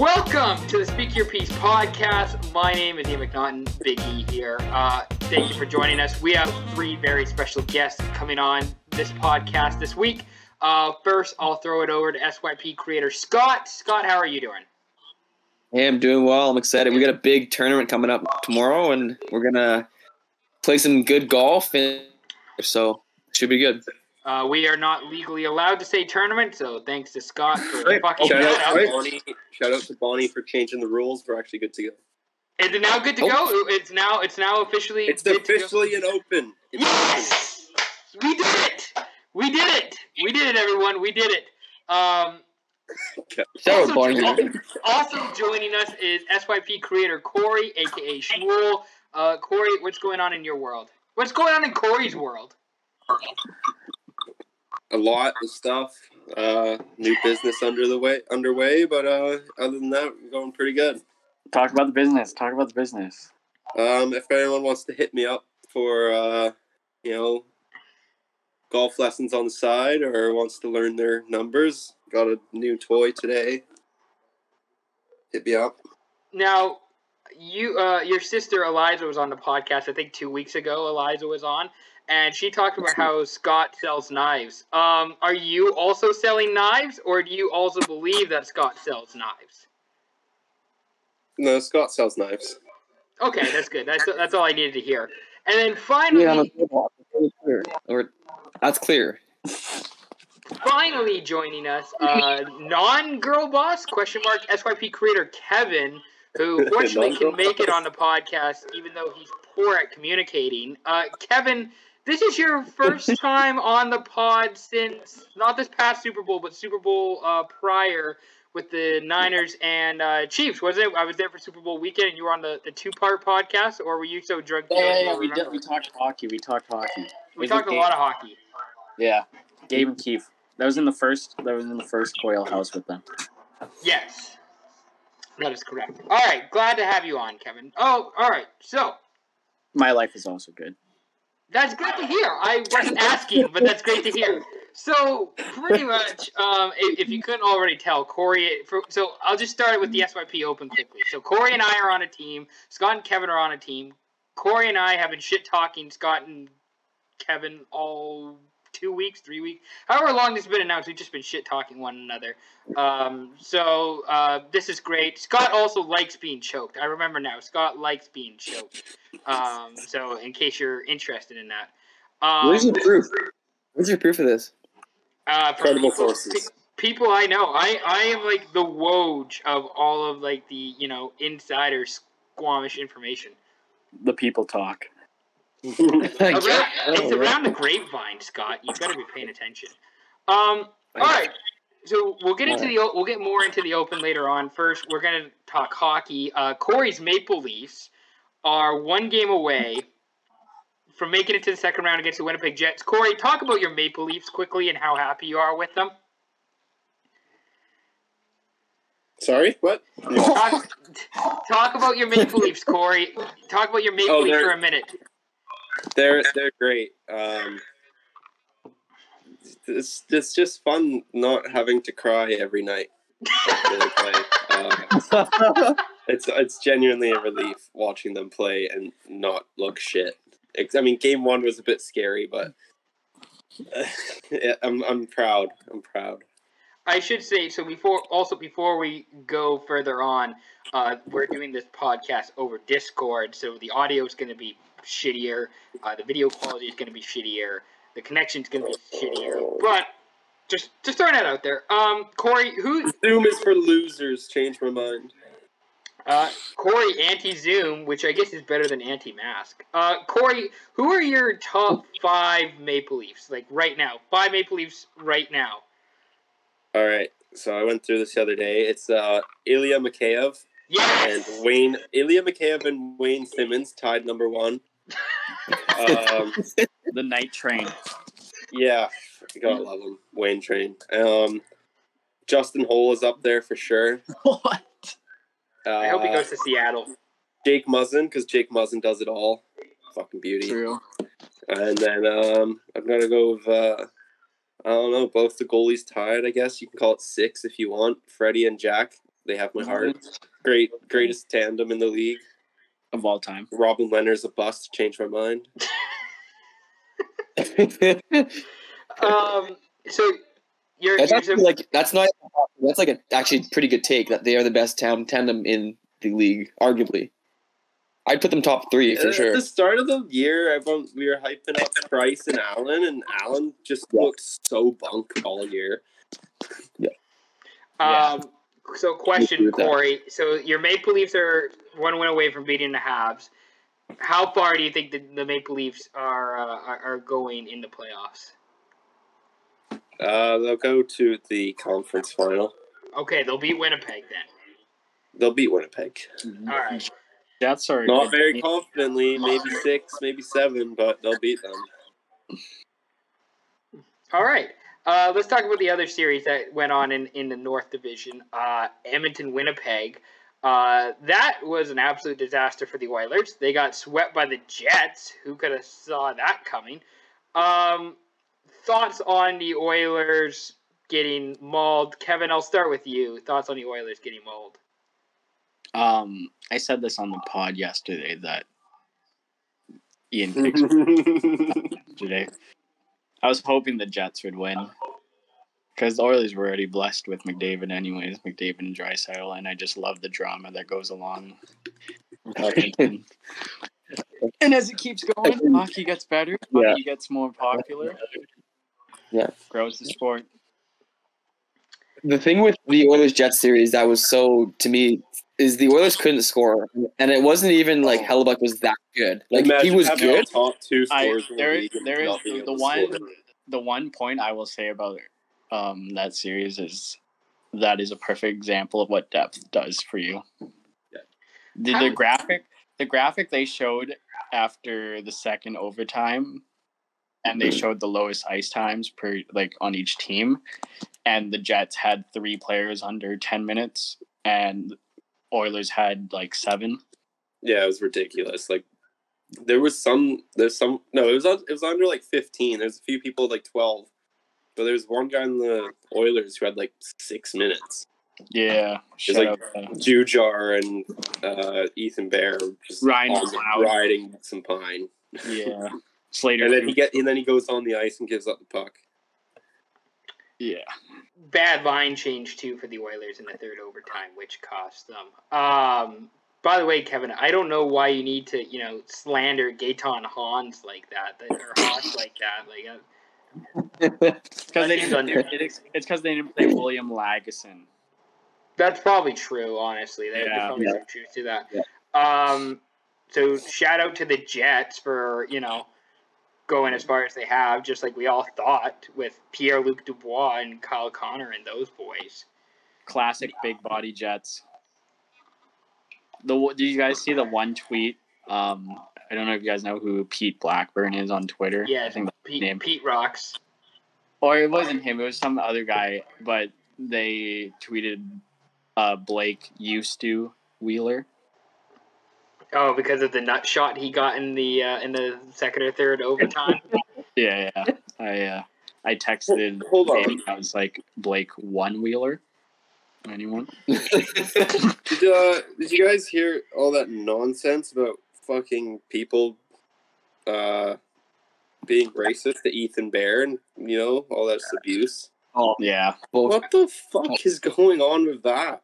Welcome to the Speak Your Piece podcast. My name is Ian McNaughton, Big E here. Uh, thank you for joining us. We have three very special guests coming on this podcast this week. Uh, first, I'll throw it over to SYP creator Scott. Scott, how are you doing? Hey, I'm doing well. I'm excited. We got a big tournament coming up tomorrow, and we're gonna play some good golf, and so should be good. Uh, we are not legally allowed to say tournament, so thanks to Scott for Right. fucking Shout that out, up. to Bonnie, shout out to Bonnie for changing the rules. We're actually good to go. Is it now good to Oh. go? It's now it's now officially It's good to go? officially an open. It's Yes! We did it! We did it! We did it, everyone. We did it. Um, Okay. Shout also, jo- also joining us is SYP creator Corey, aka Shmuel. Uh, Corey, what's going on in your world? What's going on in Corey's world? A lot of stuff. Uh, new business under the way underway, but uh, other than that, we're going pretty good. Talk about the business. Talk about the business. Um, if anyone wants to hit me up for uh, you know, golf lessons on the side or wants to learn their numbers, got a new toy today. Hit me up. Now, you, uh, your sister Eliza was on the podcast. I think two weeks ago. Eliza was on, and she talked about how Scott sells knives. Um, are you also selling knives, or do you also believe that Scott sells knives? No, Scott sells knives. Okay, that's good. That's that's all I needed to hear. And then finally, on. That's clear. Or that's clear. finally joining us, uh, non-girl boss question mark SYP creator Kevin, who fortunately can make it on the podcast, even though he's poor at communicating. Uh, Kevin, this is your first time on the pod since not this past Super Bowl, but Super Bowl uh, prior with the Niners and uh, Chiefs. Was it? I was there for Super Bowl weekend, and you were on the, the two-part podcast, or were you so drunk? Yeah, yeah, yeah. We did. We talked hockey. We talked hockey. We Was talked a Gabe? lot of hockey. Yeah, Gabe and Keith. That was in the first. That was in the first Coil house with them. Yes. That is correct. All right, glad to have you on, Kevin. Oh, all right. So My life is also good. That's great to hear. I wasn't asking, but that's great to hear. So pretty much, um, if, if you couldn't already tell, Corey. For, so I'll just start with the SYP Open quickly. So Corey and I are on a team. Scott and Kevin are on a team. Corey and I have been shit talking Scott and Kevin all two weeks, three weeks, however long this has been announced. We've just been shit talking one another. Um, so uh, this is great. Scott also likes being choked. I remember now. Scott likes being choked. Um, so in case you're interested in that, um, Where's your proof? Where's your proof of this? uh, from Credible people, sources. pe- people I know. I I am like the Woj of all of like the you know insider Squamish information. The people talk. Around, it's around the grapevine, Scott. You've got to be paying attention. Um. All right. So we'll get into the we'll get more into the open later on. First, we're gonna talk hockey. Uh, Corey's Maple Leafs are one game away from making it to the second round against the Winnipeg Jets. Corey, talk about your Maple Leafs quickly and how happy you are with them. Sorry, what? Talk, talk about your Maple Leafs, Corey. Talk about your Maple Oh, Leafs for a minute. They're they're great. Um, it's it's just fun not having to cry every night. Uh, it's it's genuinely a relief watching them play and not look shit. I mean, game one was a bit scary, but I'm I'm proud. I'm proud. I should say so before also before we go further on, uh, we're doing this podcast over Discord, so the audio is going to be shittier, uh, the video quality is going to be shittier, the connection is going to be shittier, but just just throwing that out there. Um, Corey, who Zoom is for losers. Change my mind. uh, Corey anti Zoom, which I guess is better than anti mask. Uh, Corey, who are your top five Maple Leafs like right now? Five Maple Leafs right now. All right. So I went through this the other day. It's uh, Ilya Mikheyev and Wayne. Ilya Mikheyev and Wayne Simmonds tied number one. Um, The night train. yeah, you gotta love him. Wayne Train. Um, Justin Holl is up there for sure. what? Uh, I hope he goes to Seattle. Jake Muzzin because Jake Muzzin does it all. Fucking beauty. True. And then um, I'm gonna go with uh, I don't know, both the goalies tied. I guess you can call it six if you want. Freddie and Jack. They have my heart. Great, greatest tandem in the league. Of all time. Robin Leonard's a bust. Changed my mind. Um, so you're, That's you're actually like that's not that's like a actually pretty good take that they are the best town tandem in the league, arguably. I'd put them top three for At sure. the start of the year, everyone we were hyping up Price and Allen, and Allen just Yeah. looked so bunk all year. Yeah. Um, so question. Corey. So your Maple Leafs are one win away from beating the Habs. How far do you think the, the Maple Leafs are, uh, are are going in the playoffs? Uh, they'll go to the conference final. Okay, they'll beat Winnipeg then. They'll beat Winnipeg. All right. Jets are Not very confidently, maybe six, maybe seven, but they'll beat them. All right. Uh, let's talk about the other series that went on in, in the North Division. Uh, Edmonton Winnipeg. Uh, that was an absolute disaster for the Oilers. They got swept by the Jets. Who could have saw that coming? Um, thoughts on the Oilers getting mauled? Kevin, I'll start with you. Thoughts on the Oilers getting mauled? Um, I said this on the pod yesterday that Ian picked today. I was hoping the Jets would win because the Oilers were already blessed with McDavid, anyways. McDavid and Drysdale, and I just love the drama that goes along. and as it keeps going, hockey gets better. Yeah. Hockey gets more popular. Yeah. grows the sport. The thing with the Oilers Jets series that was so to me is the Oilers couldn't score, and it wasn't even like Hellebuyck was that good. Like he was good. Top two I scores in the there league and there is the one score. the one point I will say about um that series is that is a perfect example of what depth does for you. Yeah. The, the graphic the graphic they showed after the second overtime and they showed the lowest ice times per like on each team and the Jets had three players under 10 minutes and Oilers had like 7. Yeah, it was ridiculous. Like there was some there's some no, it was it was under like fifteen. There's a few people like twelve. But there's one guy in the Oilers who had like six minutes. Yeah. Shout like- Jujhar and uh, Ethan Bear just Ryan riding some pine. yeah. Slater And then he get and then he goes on the ice and gives up the puck. Yeah. Bad line change too for the Oilers in the third overtime, which cost them. Um, by the way, Kevin, I don't know why you need to, you know, slander Gaetan Hans like that, that or Haas like that. Like, uh, Because they didn't, under- it's it's because they didn't play William Lagesson. that's probably true. Honestly, there- there's Yeah. probably Yeah. some truth to that. Um, so shout out to the Jets for you know going as far as they have, just like we all thought with Pierre Luc Dubois and Kyle Connor and those boys. Classic big body Jets. The do you guys see the one tweet? Um, I don't know if you guys know who Pete Blackburn is on Twitter. Yeah, I think Pete, name. Pete rocks. Or it wasn't him. It was some other guy. But they tweeted uh, Blake used to Wheeler. Oh, because of the nut shot he got in the uh, in the second or third overtime. Yeah, yeah. I uh, I texted. Hold on. Danny, I was like Blake one Wheeler. Anyone? Did, uh, did you guys hear all that nonsense about fucking people uh, being racist to Ethan Bear and you know all that abuse? oh, Yeah. well, What the fuck is going on with that?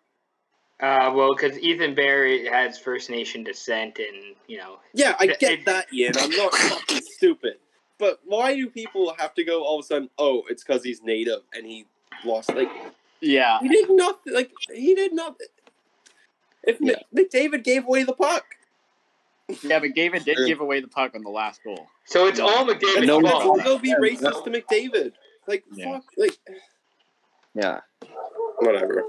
Uh, well, because Ethan Bear has First Nation descent, and you know, Yeah, I get it- that, Ian. I'm not fucking stupid. But why do people have to go all of a sudden? Oh, it's because he's native and he lost. Like Yeah. he did nothing. Like he did nothing. If Yeah. McDavid gave away the puck, Yeah, but David did give away the puck on the last goal. so it's all McDavid's No, let's fault. be racist to McDavid. Like Yeah. fuck. Like yeah. whatever.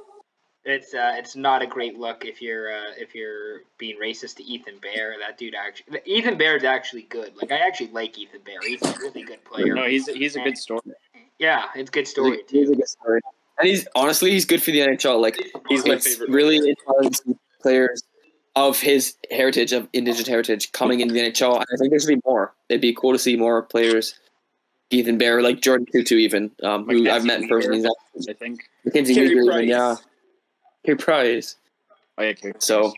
It's uh, it's not a great look if you're uh, if you're being racist to Ethan Bear. That dude actually, Ethan Bear is actually good. Like I actually like Ethan Bear. He's a really good player. No, he's he's a good story. Yeah, it's a good He's story a, he's a good story. And he's honestly he's good for the NHL. Like He's my favorite. really inspiring to see players of his heritage, of indigenous heritage, coming into the NHL. And I think there should be more. It'd be cool to see more players. Ethan Bear, like Jordan Tootoo, even um, who I've met in person. He's I think. Mackenzie Carey Weegar, Price. even, yeah. Cape Price. Oh yeah, okay. So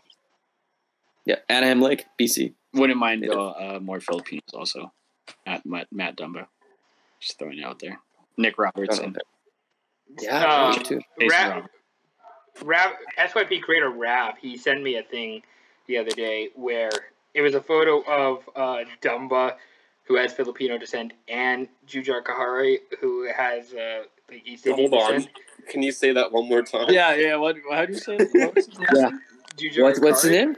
yeah, Anahim Lake, BC. wouldn't mind uh, uh, more Filipinos also. At Matt, Matt Dumba, just throwing it out there. Nick Robertson, Yeah, Uh, me too. Jason Ra- Roberts. Rav, SYP creator Rav, he sent me a thing the other day where it was a photo of uh, Dumba, who has Filipino descent, and Jujhar Khaira, who has uh, like East Indian Hold on. descent. Can you say that one more time? Yeah, yeah. What? How do you say? It? What his Yeah. Jujhar What, what's his Khaira? name?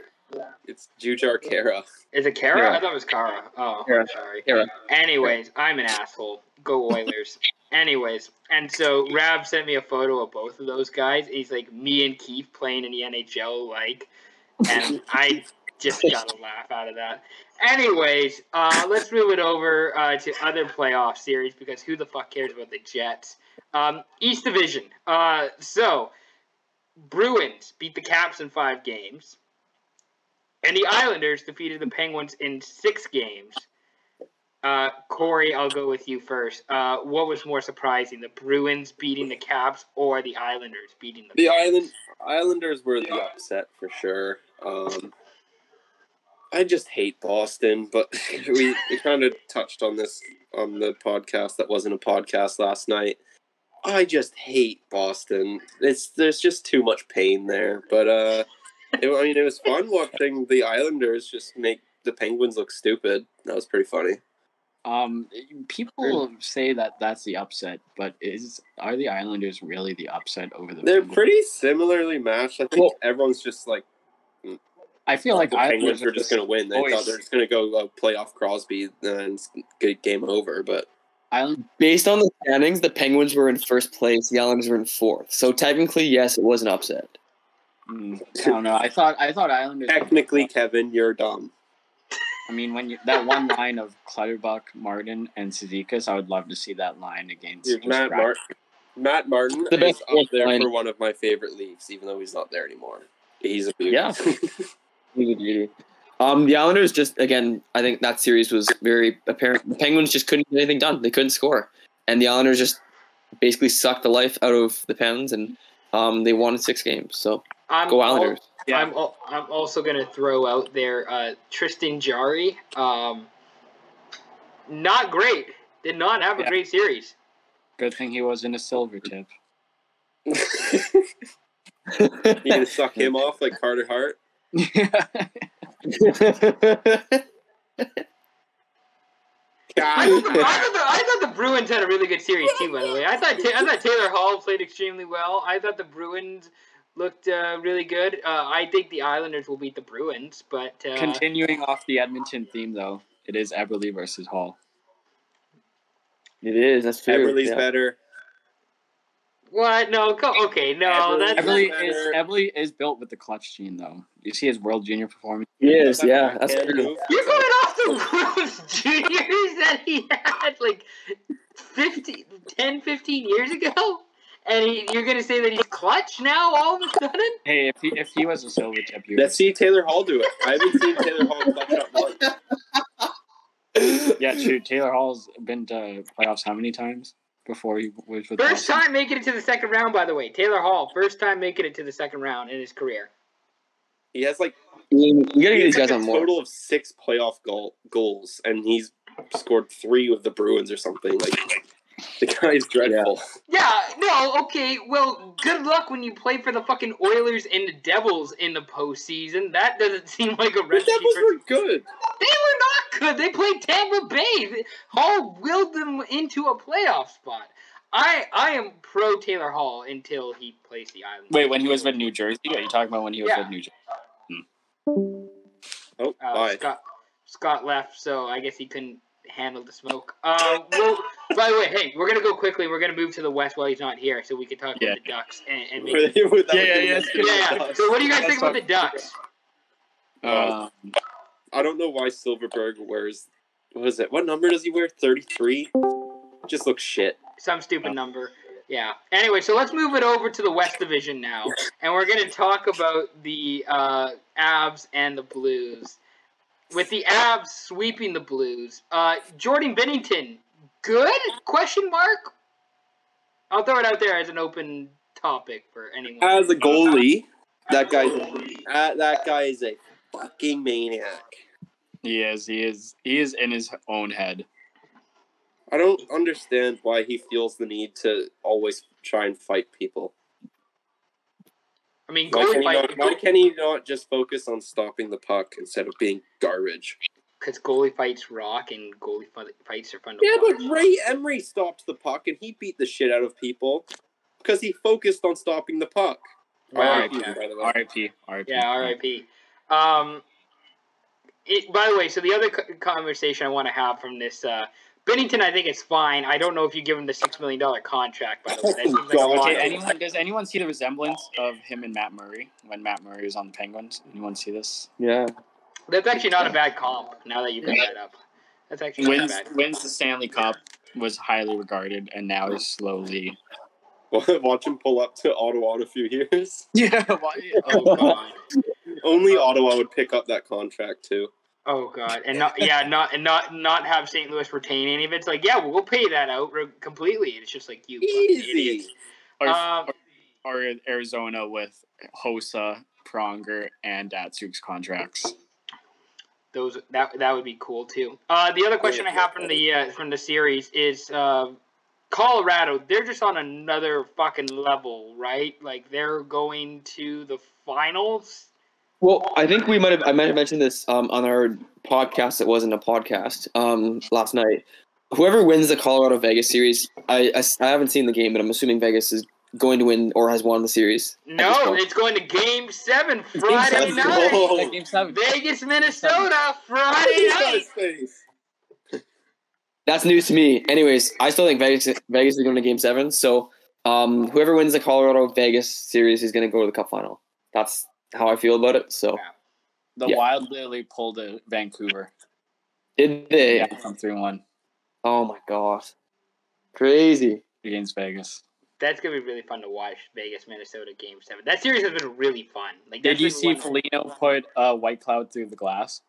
It's Jujar Kara. Is it Kara? Kara. I thought it was Kara. Oh, Kara. I'm sorry. Kara. Anyways, I'm an asshole. Go Oilers. Anyways, and so Rav sent me a photo of both of those guys. He's like me and Keith playing in the NHL, like, and I just got a laugh out of that. Anyways, uh, let's move it over uh, to other playoff series because who the fuck cares about the Jets? Um, East Division. Uh, so Bruins beat the Caps in five games, and the Islanders defeated the Penguins in six games. Uh, Corey, I'll go with you first. Uh, what was more surprising, the Bruins beating the Caps or the Islanders beating the? The Island Islanders were the upset for sure. Um, I just hate Boston, but we, we kind of touched on this on the podcast that wasn't a podcast last night. I just hate Boston. It's there's just too much pain there. But uh, it, I mean, it was fun watching the Islanders just make the Penguins look stupid. That was pretty funny. Um, people say that that's the upset, but is are the Islanders really the upset over the? They're Penguins? pretty similarly matched. I think Well- everyone's just like I feel like the Islanders Penguins were just going to win. They always- thought they're just going to go uh, play off Crosby and it's good game over. But Island. Based on the standings, the Penguins were in first place. The Islanders were in fourth. So technically, yes, it was an upset. Mm, I don't know. I thought I thought Islanders. technically, Kevin, you're dumb. I mean, when you that one line of Clutterbuck, Martin, and Cizikas, I would love to see that line against Dude, Matt, Brad- Mar- Matt Martin The is best up there line. for one of my favorite leagues, even though he's not there anymore. He's a beauty. Yeah. Um, the Islanders just again, I think that series was very apparent. The Penguins just couldn't get anything done. They couldn't score, and the Islanders just basically sucked the life out of the Pens, and um, they won six games. So I'm go al- Islanders. Yeah. I'm al- I'm also gonna throw out there uh, Tristan Jarry. Um, not great. Did not have a Yeah. great series. Good thing he wasn't a silver tip. you gonna suck him off like Carter Hart? I God. thought, the, I, thought the, I thought the Bruins had a really good series too. By the way, I thought Ta- I thought Taylor Hall played extremely well. I thought the Bruins looked uh, really good. Uh, I think the Islanders will beat the Bruins, but uh, Continuing off the Edmonton theme, though, it is Eberle versus Hall. it is. That's true. Eberle's yeah. better. What? No, go, okay, no, Eberle- that's Eberle better. is Eberle is built with the clutch gene, though. You see his World Junior performance. He is. Yeah, that's backhand true. move. You're going off the Bruins juniors that he had like 50, 10, 15 years ago? And he, you're going to say that he's clutch now all of a sudden? Hey, if he if he was a silver tip, you Let's see Taylor Hall do it. I haven't seen Taylor Hall clutch up once. yeah, true. Taylor Hall's been to playoffs how many times before he was with First Boston? time making it to the second round, by the way. Taylor Hall, first time making it to the second round in his career. He has like We gotta get these guys a on more. total of six playoff goal goals, and he's scored three with the Bruins or something. Like the guy's dreadful. Yeah, no, okay, well, good luck when you play for the fucking Oilers and the Devils in the postseason. That doesn't seem like a The Devils for were good. They were not good. They played Tampa Bay. Hall willed them into a playoff spot. I I am pro Taylor Hall until he plays the Islanders. Wait, when he was with New Jersey? Are you talking about when he was Yeah. with New Jersey? Oh, uh. Scott Scott left, so I guess he couldn't handle the smoke. Um, well, by the way, hey, we're gonna go quickly. We're gonna move to the West while he's not here, so we can talk Yeah. about the Ducks and, and make. Were they- were that Yeah, yeah, what yeah, were it's doing? good. yeah, yeah. So what do you guys think about the Ducks? Uh, Um, I don't know why Silfverberg wears. What is it? What number does he wear? Thirty three. Just looks shit. Some stupid number. Yeah. Anyway, so let's move it over to the West Division now, and we're going to talk about the uh, Avs and the Blues. With the Avs sweeping the Blues, uh, Jordan Binnington, good? Question mark. I'll throw it out there as an open topic for anyone. As a goalie, that guy's uh, that guy is a fucking maniac. He is. He is. He is in his own head. I don't understand why he feels the need to always try and fight people. I mean, Why can, not, why can he not just focus on stopping the puck instead of being garbage? Because goalie fights rock and goalie fi- fights are fun to watch. Yeah, watch. but Ray Emery stopped the puck and he beat the shit out of people because he focused on stopping the puck. Right, RIP, yeah. by the way. R.I.P. R.I.P. Yeah, R.I.P. Um, it, by the way, so the other conversation I want to have from this, uh, Binnington, I think it's fine. I don't know if you give him the six million dollar contract. By the way, like a God. lot. Okay, anyone does anyone see the resemblance of him and Matt Murray when Matt Murray was on the Penguins? Anyone see this? Yeah. That's actually not a bad comp. Now that you bring that up, that's actually not Wins bad. wins the Stanley Cup, was highly regarded, and now is slowly. Watch him pull up to Ottawa in a few years. Yeah, why? Oh god. Only Ottawa would pick up that contract too. Oh god, and not yeah, not and not not have St. Louis retain any of it. It's like yeah, we'll pay that out re- completely. It's just like you idiots. Easy. or, Um, or, or Arizona with Hossa, Pronger, and Datsyuk's contracts. Those that that would be cool too. Uh, the other question I have from the uh, from the series is uh, Colorado. They're just on another fucking level, right? Like they're going to the finals. Well, I think we might have I might have mentioned this um, on our podcast that wasn't a podcast um, last night. Whoever wins the Colorado Vegas series, I, I, I haven't seen the game, but I'm assuming Vegas is going to win or has won the series. No, it's going to Game Seven Friday seven. night. Oh. Game seven. Vegas, Minnesota, Friday night. That's news to me. Anyways, I still think Vegas Vegas is going to Game Seven. So um, whoever wins the Colorado Vegas series is going to go to the Cup final. That's how I feel about it. So The Yeah. Wild literally pulled a Vancouver. did they? Yeah, from three one Oh my god, crazy. against Vegas. That's gonna be really fun to watch. Vegas, Minnesota, Game Seven. That series has been really fun. Like, Did you see Foligno put uh, Whitecloud through the glass?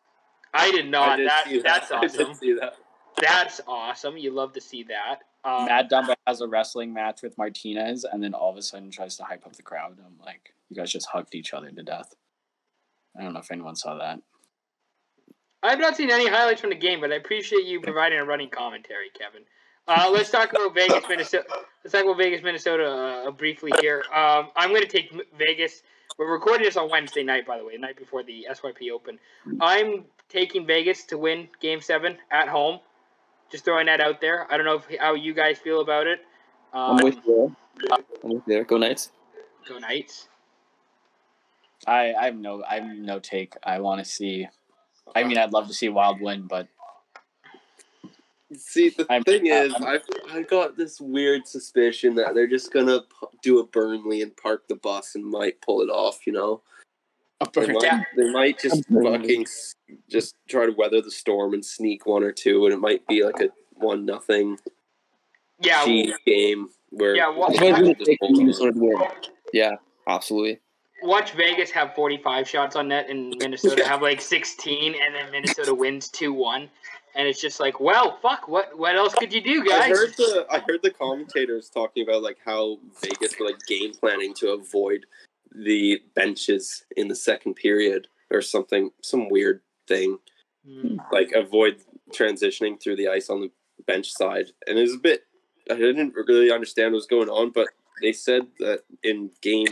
I did not. I did that, see that's that. I awesome. did see that. That's awesome. You love to see that. Um, Matt Dumba has a wrestling match with Martinez, and then all of a sudden tries to hype up the crowd. I'm like, you guys just hugged each other to death. I don't know if anyone saw that. I've not seen any highlights from the game, but I appreciate you providing a running commentary, Kevin. Uh, let's talk about Vegas, Minnesota. Let's talk about Vegas, Minnesota uh, briefly here. Um, I'm going to take Vegas. We're recording this on Wednesday night, by the way, the night before the SYP Open. I'm taking Vegas to win Game Seven at home. Just throwing that out there. I don't know if, how you guys feel about it. Um, I'm with you. I'm with you. Go Knights. Go Knights. I, I have no I have no take. I want to see. I mean, I'd love to see Wild win, but See, the I'm- thing is, I'm- I I got this weird suspicion that they're just gonna pu- do a Burnley and park the bus and might pull it off. You know, a they burnt might, they might just Burnley. fucking s- just try to weather the storm and sneak one or two, and it might be like a one nothing Yeah, cheese game where Yeah, well, I they suppose we just would take pull it off. Minnesota to win. Yeah, absolutely. watch Vegas have 45 shots on net and Minnesota have like 16, and then Minnesota wins 2-1, and it's just like, well, fuck, what what else could you do, guys? I heard the I heard the commentators talking about like how Vegas were like game planning to avoid the benches in the second period or something, some weird thing. Mm. like avoid transitioning through the ice on the bench side. And it was a bit I didn't really understand what was going on, but they said that in game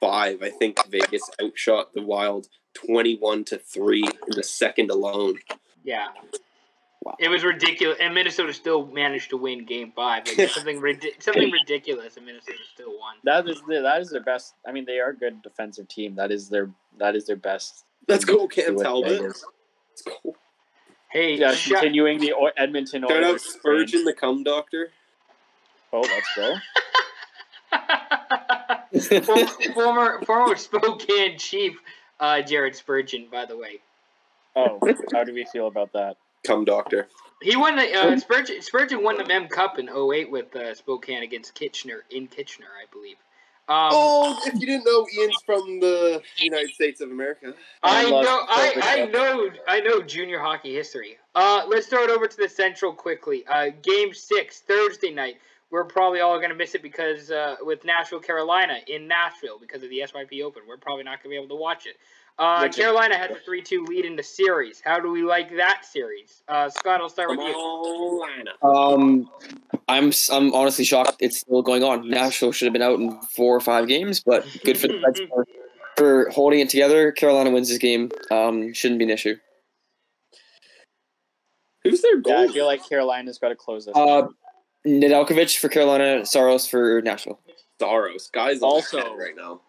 five, I think Vegas outshot the Wild twenty one to three in the second alone. Yeah. Wow. It was ridiculous, and Minnesota still managed to win Game Five. Like something ridi- something ridiculous, and Minnesota still won. That is the, that is their best. I mean, they are a good defensive team. That is their that is their best. Let's go, Cam Talbot. Let's go. Hey, Yeah, shut- continuing the o- Edmonton. Shout out Oilers Spurgeon the cum doctor. Oh, let's go. Former former Spokane chief uh, Jared Spurgeon, by the way. Oh, how do we feel about that? Cum doctor. He won the uh, Spurgeon. Spurgeon won the Mem Cup in 08 with uh, Spokane against Kitchener in Kitchener, I believe. Um, oh, if you didn't know, Ian's from the United States of America. I I know, I, I know, I know junior hockey history. Uh, let's throw it over to the Central quickly. Uh, game six, Thursday night. we're probably all going to miss it because uh, with Nashville, Carolina in Nashville because of the SYP Open, we're probably not going to be able to watch it. Uh, Carolina had the three-two lead in the series. How do we like that series? Uh, Scott, I'll start with you. Carolina. Um, I'm s- I'm honestly shocked it's still going on. Nashville should have been out in four or five games, but good for the Reds for, for holding it together. Carolina wins this game. Um, shouldn't be an issue. Who's their Yeah, I feel like Carolina's got to close this. Uh. Nedeljkovic for Carolina, Saros for Nashville. Soros. Guys Also- also right now.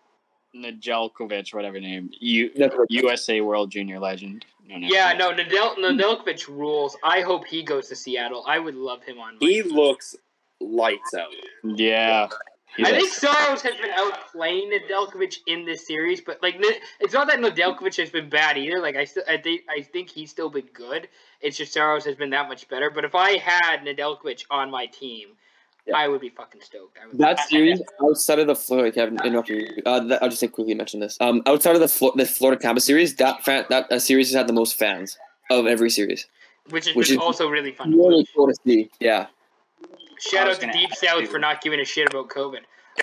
Najelkovic, whatever name, U- That's USA World Junior Legend. No, no, Yeah, no, Nadel Nedeljkovic rules. I hope he goes to Seattle. I would love him on. He team. looks lights out. Yeah. he I does. think Soros has been outplaying Nedeljkovic in this series, but like it's not that Nedeljkovic has been bad either. Like I still, I think, I think he's still been good. It's just Soros has been that much better. But if I had Nedeljkovic on my team, Yeah. I would be fucking stoked. I would That series outside of the Florida, Kevin, interrupting you. Uh, that, I'll just think quickly mention this. Um, outside of the Flo- the Florida Tampa series, that fan, that uh, series has had the most fans of every series. which is, which is- also really fun. Really cool to see. Yeah. Shout out to Deep South you. for not giving a shit about COVID.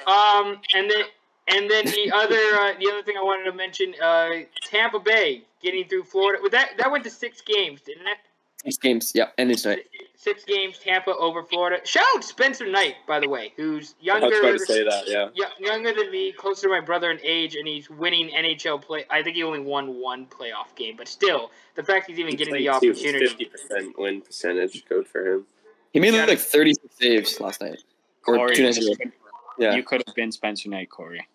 Um, and then and then the other uh, the other thing I wanted to mention, uh, Tampa Bay getting through Florida. With that that went to six games, didn't it? Six games. Yeah, and it's tonight. Six games, Tampa over Florida. Shout out Spencer Knight, by the way, who's younger. I younger. was trying to say that, yeah. younger than me, closer to my brother in age, and he's winning NHL play. I think he only won one playoff game, but still, the fact he's even getting the opportunity. Fifty percent win percentage. code for him. He made Yeah. like 36 saves last night. Or Corey, two you nights ago. could- Yeah. You could have been Spencer Knight, Corey.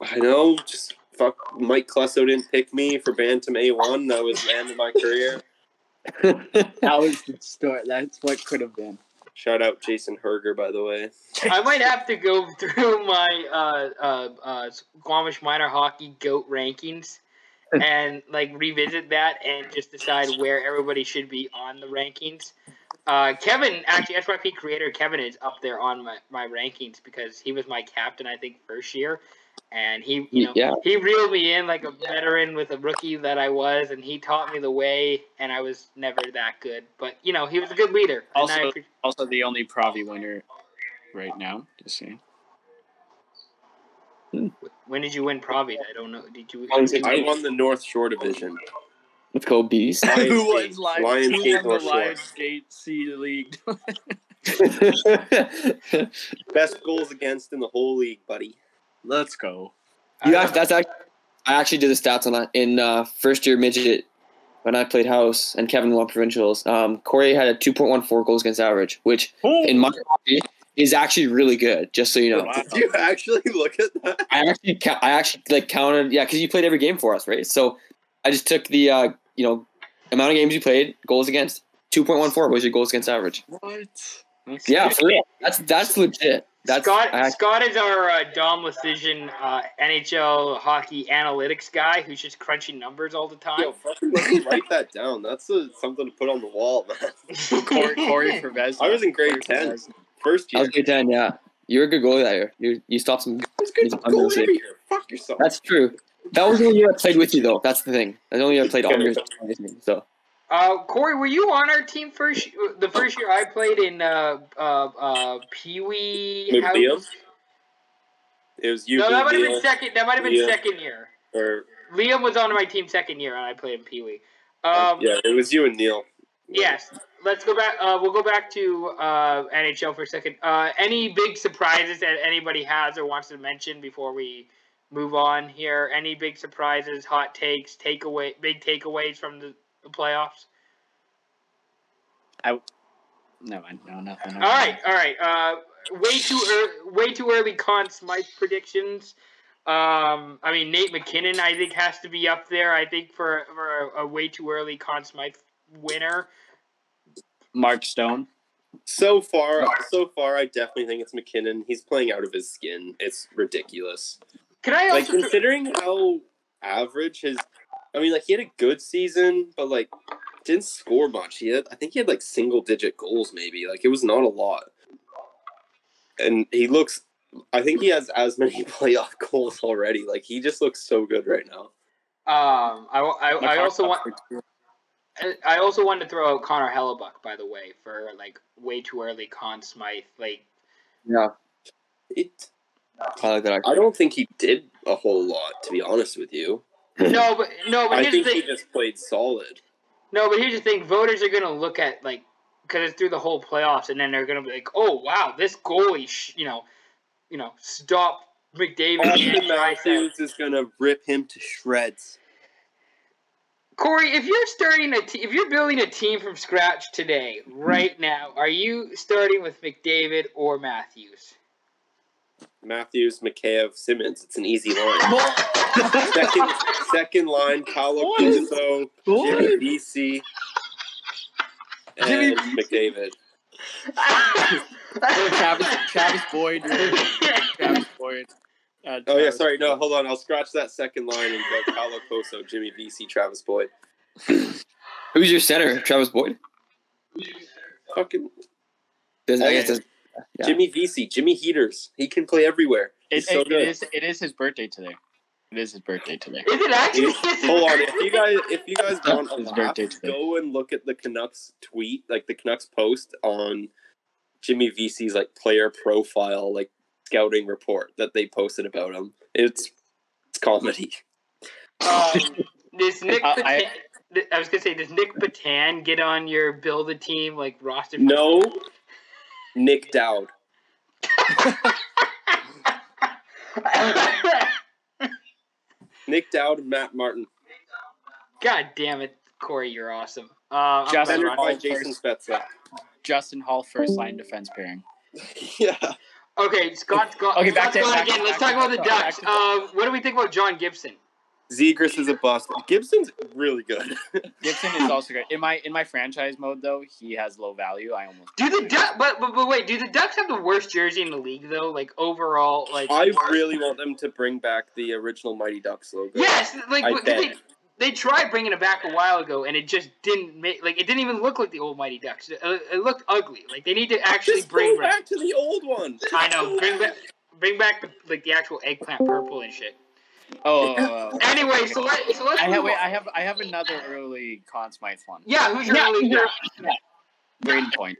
I know. Just fuck. Mike Klesso didn't pick me for Bantam A one. That was the end of my career. That was the story. That's what could have been. Shout out Jason Herger, by the way. I might have to go through my uh, uh, uh, Squamish minor hockey goat rankings and like revisit that and just decide where everybody should be on the rankings. Uh, Kevin, actually, SYP creator Kevin is up there on my, my rankings because he was my captain, I think, first year, and he, you know, Yeah. he reeled me in like a veteran with a rookie that I was, and he taught me the way, and I was never that good, but you know, he was a good leader. and I Also- Also, the only Pravi winner right now. Just saying. Hmm. when did you win Provi? I don't know. Did you? Lions did I won the North Shore division. Let's go, bees. Lionsgate- Lionsgate North Shore. Lionsgate C League? Best goals against in the whole league, buddy. Let's go. You act- that's actually, I actually did the stats on that in uh, first year midget when I played house and Kevin won provincials. Um, Corey had a 2.14 goals against average, which in my copy is actually really good. Just so you know, Wow. Did you actually look at that? I actually I actually like counted yeah because you played every game for us right. So I just took the uh, you know amount of games you played, goals against 2.14 was your goals against average. What? That's Yeah, for real. That's that's legit. That's Scott, I- Scott is our uh, Dom Luszczyszyn uh, NHL hockey analytics guy who's just crunching numbers all the time. Yo, fucking let me write that down. That's uh something to put on the wall, man. Corey, Corey for I was in grade Corey for 10. Vezina. First I was grade ten. Yeah, you're a good goalie that year. You you stopped some. That's good He's goal unrealistic. every year. Fuck yourself. That's true. That was the only year I played with you though. That's the thing. That's the only year I played all years. So Uh, Corey, were you on our team first? The first year I played in uh, uh, uh, Pee Wee. Liam? It was you, No, that might have been second. That might have been Liam. second year. or Liam was on my team second year, and I played in Pee Wee. Um, yeah, it was you and Neil. Yes. Let's go back. Uh, we'll go back to uh, NHL for a second. Uh, any big surprises that anybody has or wants to mention before we move on here? Any big surprises, hot takes, takeaway, big takeaways from the, the playoffs? No, I- no, nothing. All right, all right. Uh, way too early, way too early. Conn Smythe predictions. Um, I mean Nate MacKinnon, I think has to be up there. I think for for a, a way too early Conn Smythe winner. Mark Stone. So far, so far, I definitely think it's MacKinnon. He's playing out of his skin. It's ridiculous. Can I Like considering how average his, I mean, like he had a good season, but like didn't score much. He had, I think he had like single digit goals, maybe. Like it was not a lot. And he looks, I think he has as many playoff goals already. Like he just looks so good right now. um, I, I, I also want. want. I also wanted to throw out Connor Hellebuyck, by the way, for like way too early Conn Smythe. Like Yeah, It, I like that. I don't think he did a whole lot, to be honest with you. No, but no, but I here's the think he just played solid. No, but here's the thing: voters are gonna look at like because it's through the whole playoffs, and then they're gonna be like, "Oh wow, this goalie, sh- you know, you know, stop McDavid." Auston Matthews is gonna rip him to shreds. Corey, if you're starting a te- if you're building a team from scratch today, hmm. right now, are you starting with McDavid or Matthews? Matthews, Mikheyev, Simmonds. It's an easy line. second, second line, Paulo What is- Kuzo, Jimmy Vesey, and Jimmy McDavid. Travis, Travis Boyd. Travis Boyd. Uh, Oh yeah, sorry. No, hold on. I'll scratch that second line and go Paulo Coso, Jimmy Vesey, Travis Boyd. Who's your center? Travis Boyd. Fucking Does I guess does- Yeah. Jimmy Vesey, Jimmy Heaters. He can play everywhere. It, so it- good. it is. It is his birthday today. It is his birthday today. Is it actually? Hold on, if you guys if you guys want a His laugh, birthday today. go and look at the Canucks tweet, like the Canucks post on Jimmy Vesey's like player profile, like scouting report that they posted about him. It's it's comedy. Um, does Nick Uh, Patan, I- I, was gonna say, does Nick Patan get on your build a team like roster? No, Nick Dowd. Nick Dowd, Matt Martin. God damn it, Corey, you're awesome. Uh, Justin glad Centered Ron- by Hall Jason Spezza. Justin Holl first line defense pairing. yeah. Okay, Scott's gone. Okay, back Scott's to- gone back to- again. Let's back talk to- about the Ducks. Uh, what do we think about John Gibson? Zegras is a bust. Gibson's really good. Gibson is also good. In my in my franchise mode though, he has low value. I almost Do the Ducks? But, but but wait, do the Ducks have the worst jersey in the league though? Like overall, like I really want them to bring back the original Mighty Ducks logo. yes, like I but they, they tried bringing it back a while ago, and it just didn't make like it didn't even look like the old Mighty Ducks. It, it looked ugly. Like they need to actually Just bring back. back to the old one. I know, bring back bring back the, like the actual eggplant purple and shit. Oh. Oh, oh, oh. Anyway, so let so let's I have wait. I have I have another early Conn Smythe one. yeah, who's your Yeah, early yeah. draft? Brayden Point.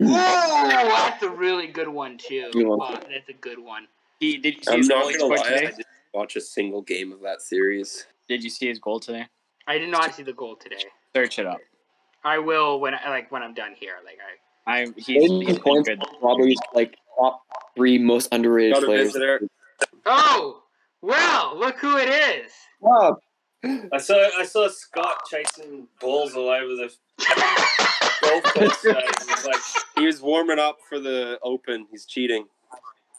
Oh, that's a really good one too. Good that's a good one. He did you see I'm his not goal he gonna lie. I didn't watch a single game of that series. Did you see his goal today? I did not see the goal today. Search it up. I will when I like when I'm done here. Like I. I he's, he's Brayden been good. probably like top three most underrated Got a players. visitor. Oh well, look who it is. Oh, I saw I saw Scott chasing balls all over the golf course today. Like, He was warming up for the Open. He's cheating.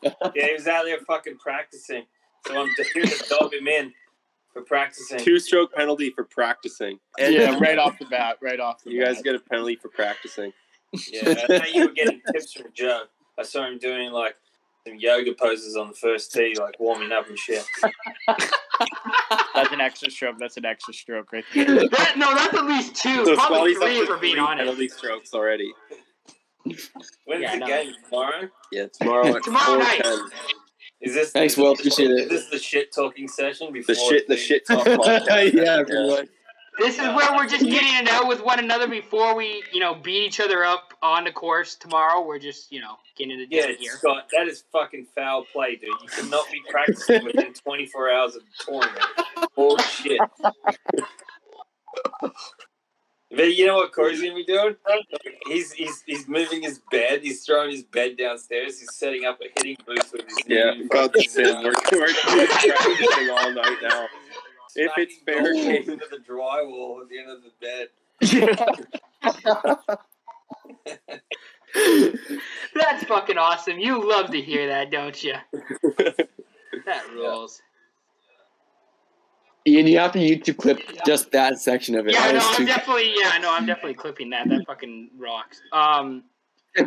yeah, he was out there fucking practicing. So I'm here to dog him in for practicing. Two-stroke penalty for practicing. And Yeah, right off the bat. Right off the You guys get a penalty for practicing. Yeah, I know you were getting tips from Joe. I saw him doing like some yoga poses on the first tee, like warming up and shit. That's an extra stroke. That's an extra stroke right there. That, no, that's at least two, So probably Scully's up three to for being three honest. penalty strokes already. When's Yeah, the no. game tomorrow? Yeah, tomorrow at Tomorrow night. 4:10. Is this Thanks, Will. Appreciate Is it. this the shit talking session before The shit, the shit talk podcast. yeah, pretty much. This is where we're just getting it out with one another before we, you know, beat each other up on the course tomorrow. We're just, you know, getting it Yeah, here. Scott, that is fucking foul play, dude. You cannot be practicing within 24 hours of the tournament. Bullshit. But you know what Corey's gonna be doing? He's he's he's moving his bed. He's throwing his bed downstairs. He's setting up a hitting booth with his Yeah, new about the fucking, same. We're, we're practicing all night now. If it's smacking fair balls game. into the drywall at the end of the bed. That's fucking awesome. You love to hear that, don't you? That rules. Ian, you have to YouTube clip just that section of it. Yeah, That no, I'm too- definitely, yeah, no, I'm definitely clipping that. That fucking rocks. Um, do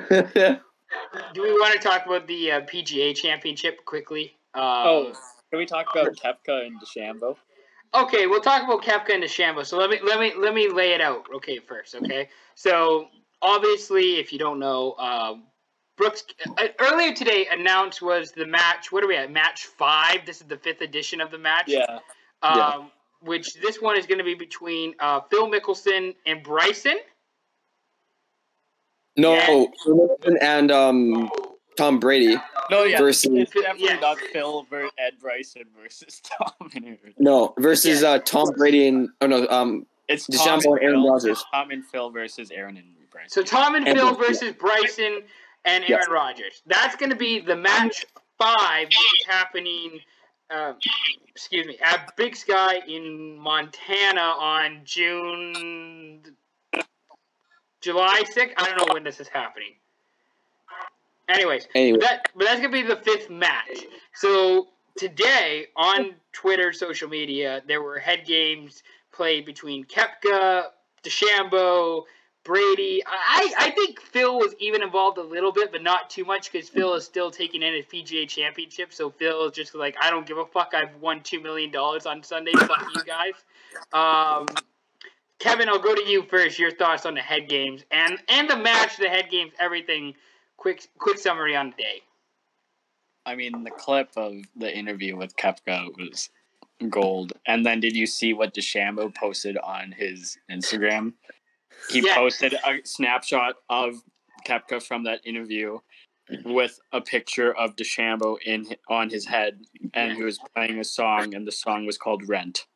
we want to talk about the uh, PGA Championship quickly? Uh, Oh, can we talk about Koepka and DeChambeau? Okay, we'll talk about Koepka and DeChambeau. So let me let me let me lay it out. Okay, first. Okay, so obviously, if you don't know, uh, Brooks uh, earlier today announced was the match. What are we at? Match five. This is the fifth edition of the match. Yeah. Um, Yeah. Which this one is going to be between uh, Phil Mickelson and Bryson. no, and um, Tom Brady. No, yeah, Versus- it's definitely Yes. not Phil ver- Ed Bryson versus Tom and Aaron. No, versus uh, Tom Brady and oh no, um, It's DeChambeau Tom and and Aaron Phil. Rodgers. Tom and Phil versus Aaron and Bryson. So Tom and And Phil Bryson, versus Bryson and Yes. Aaron Rodgers. That's going to be the match five, which is happening. Um, excuse me, at Big Sky in Montana on June, July sixth. I don't know when this is happening. Anyways, anyway, that but that's gonna be the fifth match. So today on Twitter, social media, there were head games played between Koepka, DeChambeau, Brady. I I think Phil was even involved a little bit, but not too much because Phil is still taking in his PGA Championship. So Phil is just like, I don't give a fuck. I've won two million dollars on Sunday. Fuck you guys. Um, Kevin, I'll go to you first. Your thoughts on the head games and and the match, the head games, everything. Quick quick summary on the day. I mean, the clip of the interview with Koepka was gold. And then did you see what DeChambeau posted on his Instagram? He Yeah. posted a snapshot of Koepka from that interview with a picture of DeChambeau in on his head, and he was playing a song, and the song was called Rent.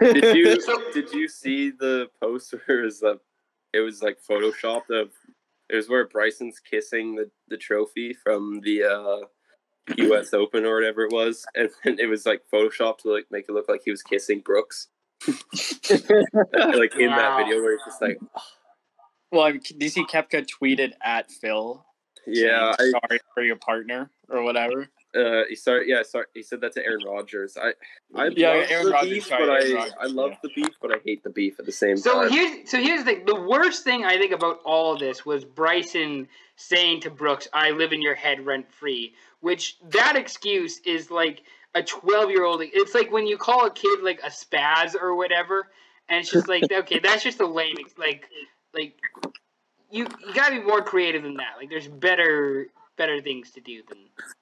Did you did you see the post where it uh, it was like photoshopped of it was where Bryson's kissing the, the trophy from the uh, U.S. Open or whatever it was, and then it was like photoshopped to like make it look like he was kissing Brooks. like in that video where it's just like, Well, did you see Koepka tweeted at Phil? yeah, I, sorry for your partner or whatever. Uh, he started, yeah, sorry, he said that to Aaron Rodgers. I, I Yeah, love Aaron the Rodgers, beef, sorry, but Aaron I, Rodgers, I love yeah. the beef, but I hate the beef at the same So time. here's so here's the thing. The worst thing I think about all of this was Bryson saying to Brooks, "I live in your head rent free," which that excuse is like a 12 year old. It's like when you call a kid like a spaz or whatever, and it's just like okay, that's just a lame ex- like like you you gotta be more creative than that. Like there's better better things to do than,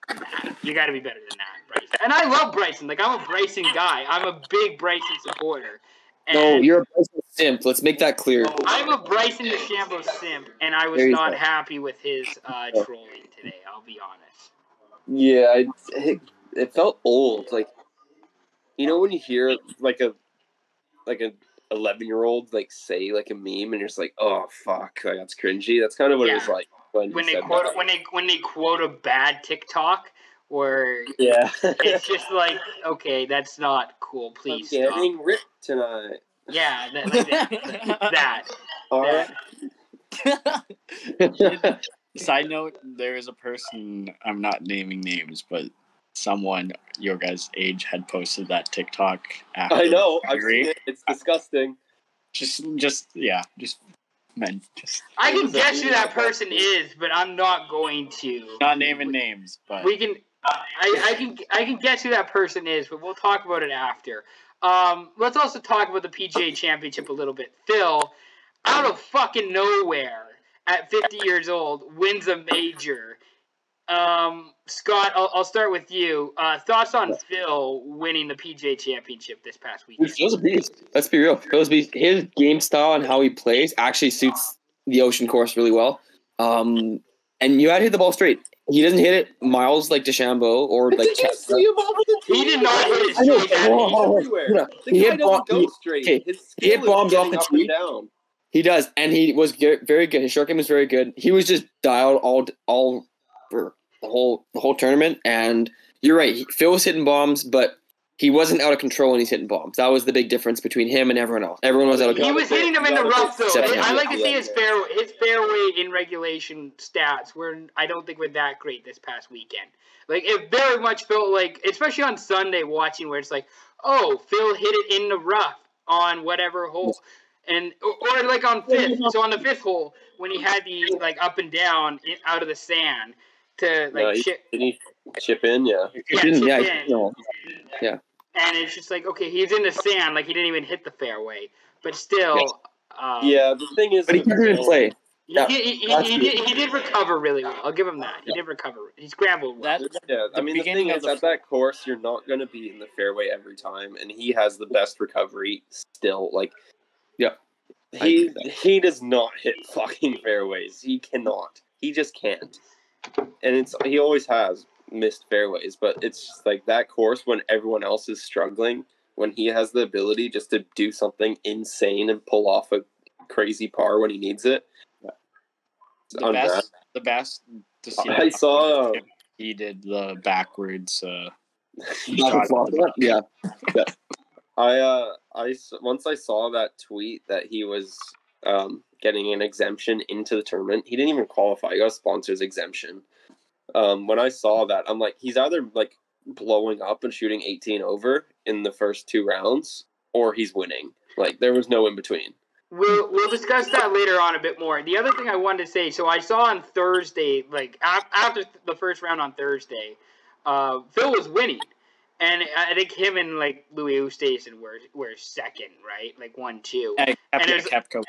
than that. You gotta be better than that, Bryson. And I love Bryson. Like I'm a Bryson guy. I'm a big Bryson supporter. And no, you're a Bryson simp. Let's make that clear. I'm a Bryson DeChambeau simp, and I was not go. happy with his uh, trolling today. I'll be honest. Yeah, I, it, it felt old. Like, you know, when you hear like a like a eleven year old like say like a meme, and you're just like, oh fuck, like, that's cringy. That's kind of what it was like when, When they quote that. when they when they quote a bad TikTok, where Yeah, it's just like, okay, that's not cool. Please, I'm Please stop. getting ripped tonight. Yeah, that, like that. that. All right. Side note: There is a person I'm not naming names, but someone your guys' age had posted that TikTok. After I know. the I've seen it. It's disgusting. Just, just yeah, just meant just I can guess who that person this. is, but I'm not going to. not naming names, but We can. I, I can I can guess who that person is, but we'll talk about it after. Um, let's also talk about the PGA Championship a little bit. Phil, out of fucking nowhere, at 50 years old, wins a major. Um, Scott, I'll, I'll start with you. Uh, thoughts on Phil winning the PGA Championship this past weekend? Phil's a beast. Let's be real. Phil's a beast. His game style and how he plays actually suits the ocean course really well. Um, and you gotta hit the ball straight. He doesn't hit it miles like DeChambeau or like. Did you see him over the He did not hit it I know. straight. Whoa, whoa, whoa. everywhere. Yeah. The He guy hit doesn't bomb- go straight. okay. His He hit bombs off the up and tee. down. He does, and he was ge- very good. His short game was very good. He was just dialed all all for the whole the whole tournament. And you're right. Phil was hitting bombs, but he wasn't out of control when he's hitting bombs. That was the big difference between him and everyone else. Everyone was out of control. He was hitting them in the rough though. I like to see his fair his fairway in regulation stats were I don't think were that great this past weekend. Like it very much felt like, especially on Sunday watching, where it's like, oh, Phil hit it in the rough on whatever hole, and or, or like on fifth. So on the fifth hole when he had the like up and down out of the sand to like No, he- chip, Did he chip in? Yeah. Yeah, didn't- yeah, in. no. and it's just like okay, he's in the sand, like he didn't even hit the fairway, but still. Um, Yeah. The thing is, But he with couldn't Phil- play. He, Yeah, he, he, that's he, did, he did recover really well. I'll give him that. He did recover. He scrambled well. that Yeah, I the mean the thing is, the at that course, you're not going to be in the fairway every time, and he has the best recovery still. Like, Yeah. He he does not hit fucking fairways. He cannot. He just can't. And it's he always has missed fairways, but it's just like that course when everyone else is struggling, when he has the ability just to do something insane and pull off a crazy par when he needs it. The best, the best to see. I saw he did the backwards. Uh, flop? Yeah. I uh I once I saw that tweet that he was um getting an exemption into the tournament. He didn't even qualify. He got a sponsors exemption. Um when I saw that, I'm like he's either like blowing up and shooting 18 over in the first two rounds or he's winning. Like there was no in between. We'll we'll discuss that later on a bit more. The other thing I wanted to say, so I saw on Thursday, like af- after the first round on Thursday, uh, Phil was winning, and I think him and like Louis Oosthuizen were were second, right? Like one two. Kep- And it was- Koepka.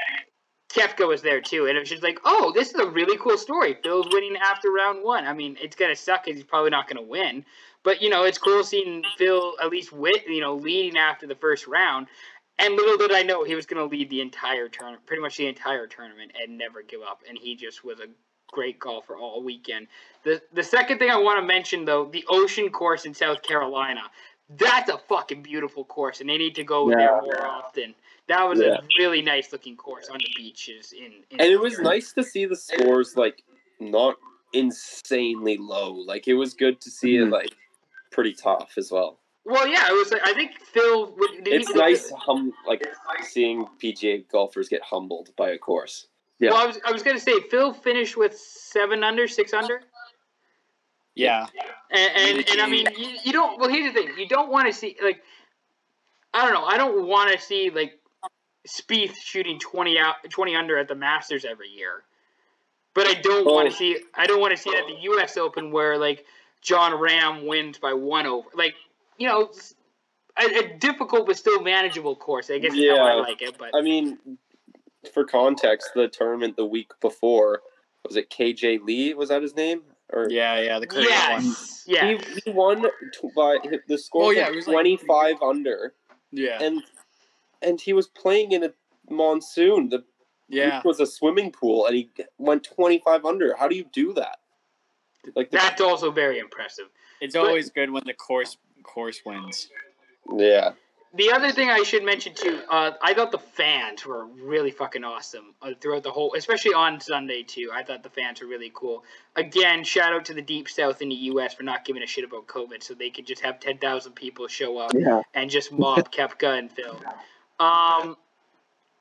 Koepka was there too, and it was just like, oh, this is a really cool story. Phil's winning after round one. I mean, it's gonna suck because he's probably not gonna win, but you know, it's cool seeing Phil at least win, you know, leading after the first round. And little did I know he was gonna lead the entire tournament, pretty much the entire tournament, and never give up. And he just was a great golfer all weekend. The the second thing I want to mention though, the Ocean Course in South Carolina. That's a fucking beautiful course, and they need to go there Yeah. more often. That was Yeah. a really nice looking course on the beaches in. in And it was Carolina. nice to see the scores like not insanely low. Like it was good to see it Mhm. like pretty tough as well. Well, yeah, it was. Like, I think Phil. would- It's he, nice hum like seeing PGA golfers get humbled by a course. Yeah. Well, I was, I was gonna say Phil finished with seven under, six under, Yeah, and and, and I mean, you, you don't. Well, here's the thing: you don't want to see like, I don't know. I don't want to see like Spieth shooting twenty out, twenty under at the Masters every year. But I don't want Oh. to see. I don't want to see it at the U.S. Open where like Jon Rahm wins by one over. Like you know, a, a difficult but still manageable course. I guess is how I like it. But I mean, for context, the tournament the week before was it KJ Lee? Was that his name? Or yeah, yeah. The Korean one. yeah. he, he won t- by the score Oh, yeah, like it was like- 25 under, Yeah, and and he was playing in a monsoon. The yeah. was a swimming pool, and he went 25 under. How do you do that? Like the, That's also very impressive. It's But- always good when the course course wins. yeah. The other thing I should mention too, uh, I thought the fans were really fucking awesome uh, throughout the whole, especially on Sunday too. I thought the fans were really cool. Again, shout out to the Deep South in the U.S. for not giving a shit about COVID, so they could just have ten thousand people show up Yeah. and just mob Koepka and Phil. Um,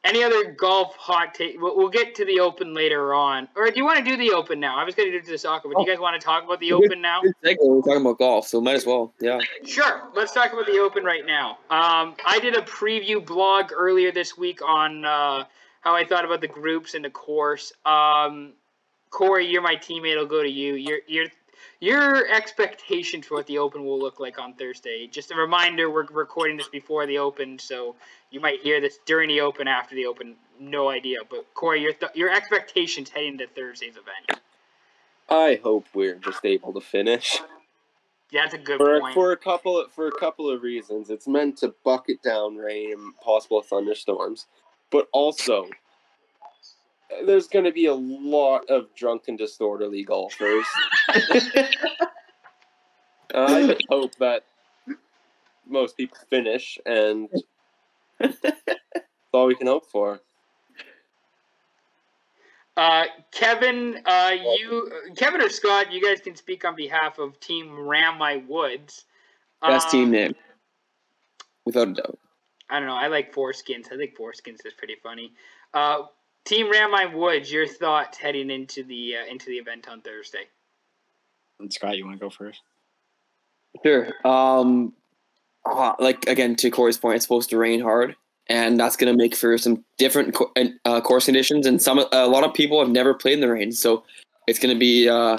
any other golf hot take? We'll, we'll get to the Open later on, or do you want to do the Open now? I was going to do the soccer, but do you guys want to talk about the. Open now? We're talking about golf, so might as well. Yeah. Sure. Let's talk about the Open right now. Um, I did a preview blog earlier this week on uh, how I thought about the groups and the course. Um, Corey, you're my teammate. I'll go to you. Your your your expectations for what the Open will look like on Thursday. Just a reminder, we're recording this before the Open, so you might hear this during the Open, after the Open. No idea. But Corey, your th- your expectations heading into Thursday's event. I hope we're just able to finish Yeah, That's a good for point. for a couple for a couple of reasons. It's meant to bucket down rain and possible thunderstorms, but also there's going to be a lot of drunken disorderly golfers. I hope that most people finish, and that's all we can hope for. Uh, Kevin, uh, you, Kevin or Scott, you guys can speak on behalf of Team Ram My Woods. Best Um, team name, without a doubt. I don't know. I like Foreskins. I think Foreskins is pretty funny. Uh, Team Ram Woods. Your thoughts heading into the uh, into the event on Thursday? And Scott, you want to go first? Sure. Um, uh, like again, to Corey's point, it's supposed to rain hard, and that's going to make for some different co- uh, course conditions. And some, a lot of people have never played in the rain, so it's going to be a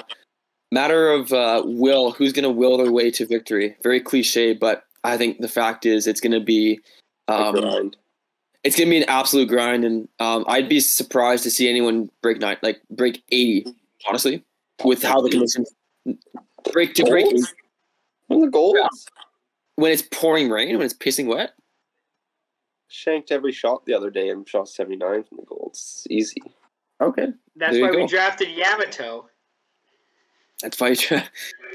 matter of uh, will. Who's going to will their way to victory? Very cliche, but I think the fact is, it's going to be. A Um, grind. It's gonna be an absolute grind, and um, I'd be surprised to see anyone break nine, like break eighty. Honestly, with how the conditions break to break Goals? From the goals. when it's pouring rain, when it's pissing wet. Shanked every shot the other day and shot 79 from the goal. It's easy. Okay, That's There you why we drafted Yamato. That's fight. there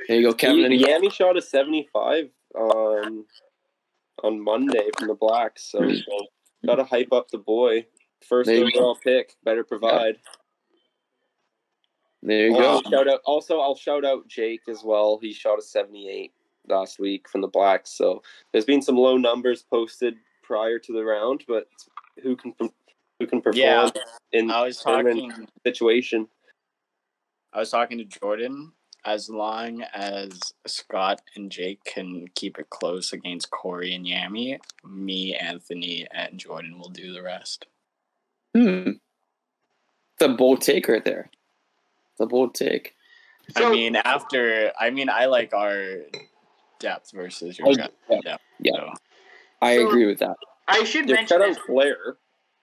you go, Kevin. Any Yami shot a 75 on on Monday from the Blacks, so gotta hype up the boy. First There you go. overall pick, better provide. There you Also, go. shout out. Also, I'll shout out Jake as well. He shot a 78 last week from the Blacks. So there's been some low numbers posted prior to the round, but who can who can perform Yeah. in I was tournament talking. situation? I was talking to Jordan. As long as Scott and Jake can keep it close against Corey and Yami, me, Anthony, and Jordan will do the rest. Hmm. It's a bold take right there. The a bold take. So, I mean, after I mean, I like our depth versus your Oh, guys' yeah. depth. Yeah. So. I So- agree with that. I should You mention cut this. out Blair.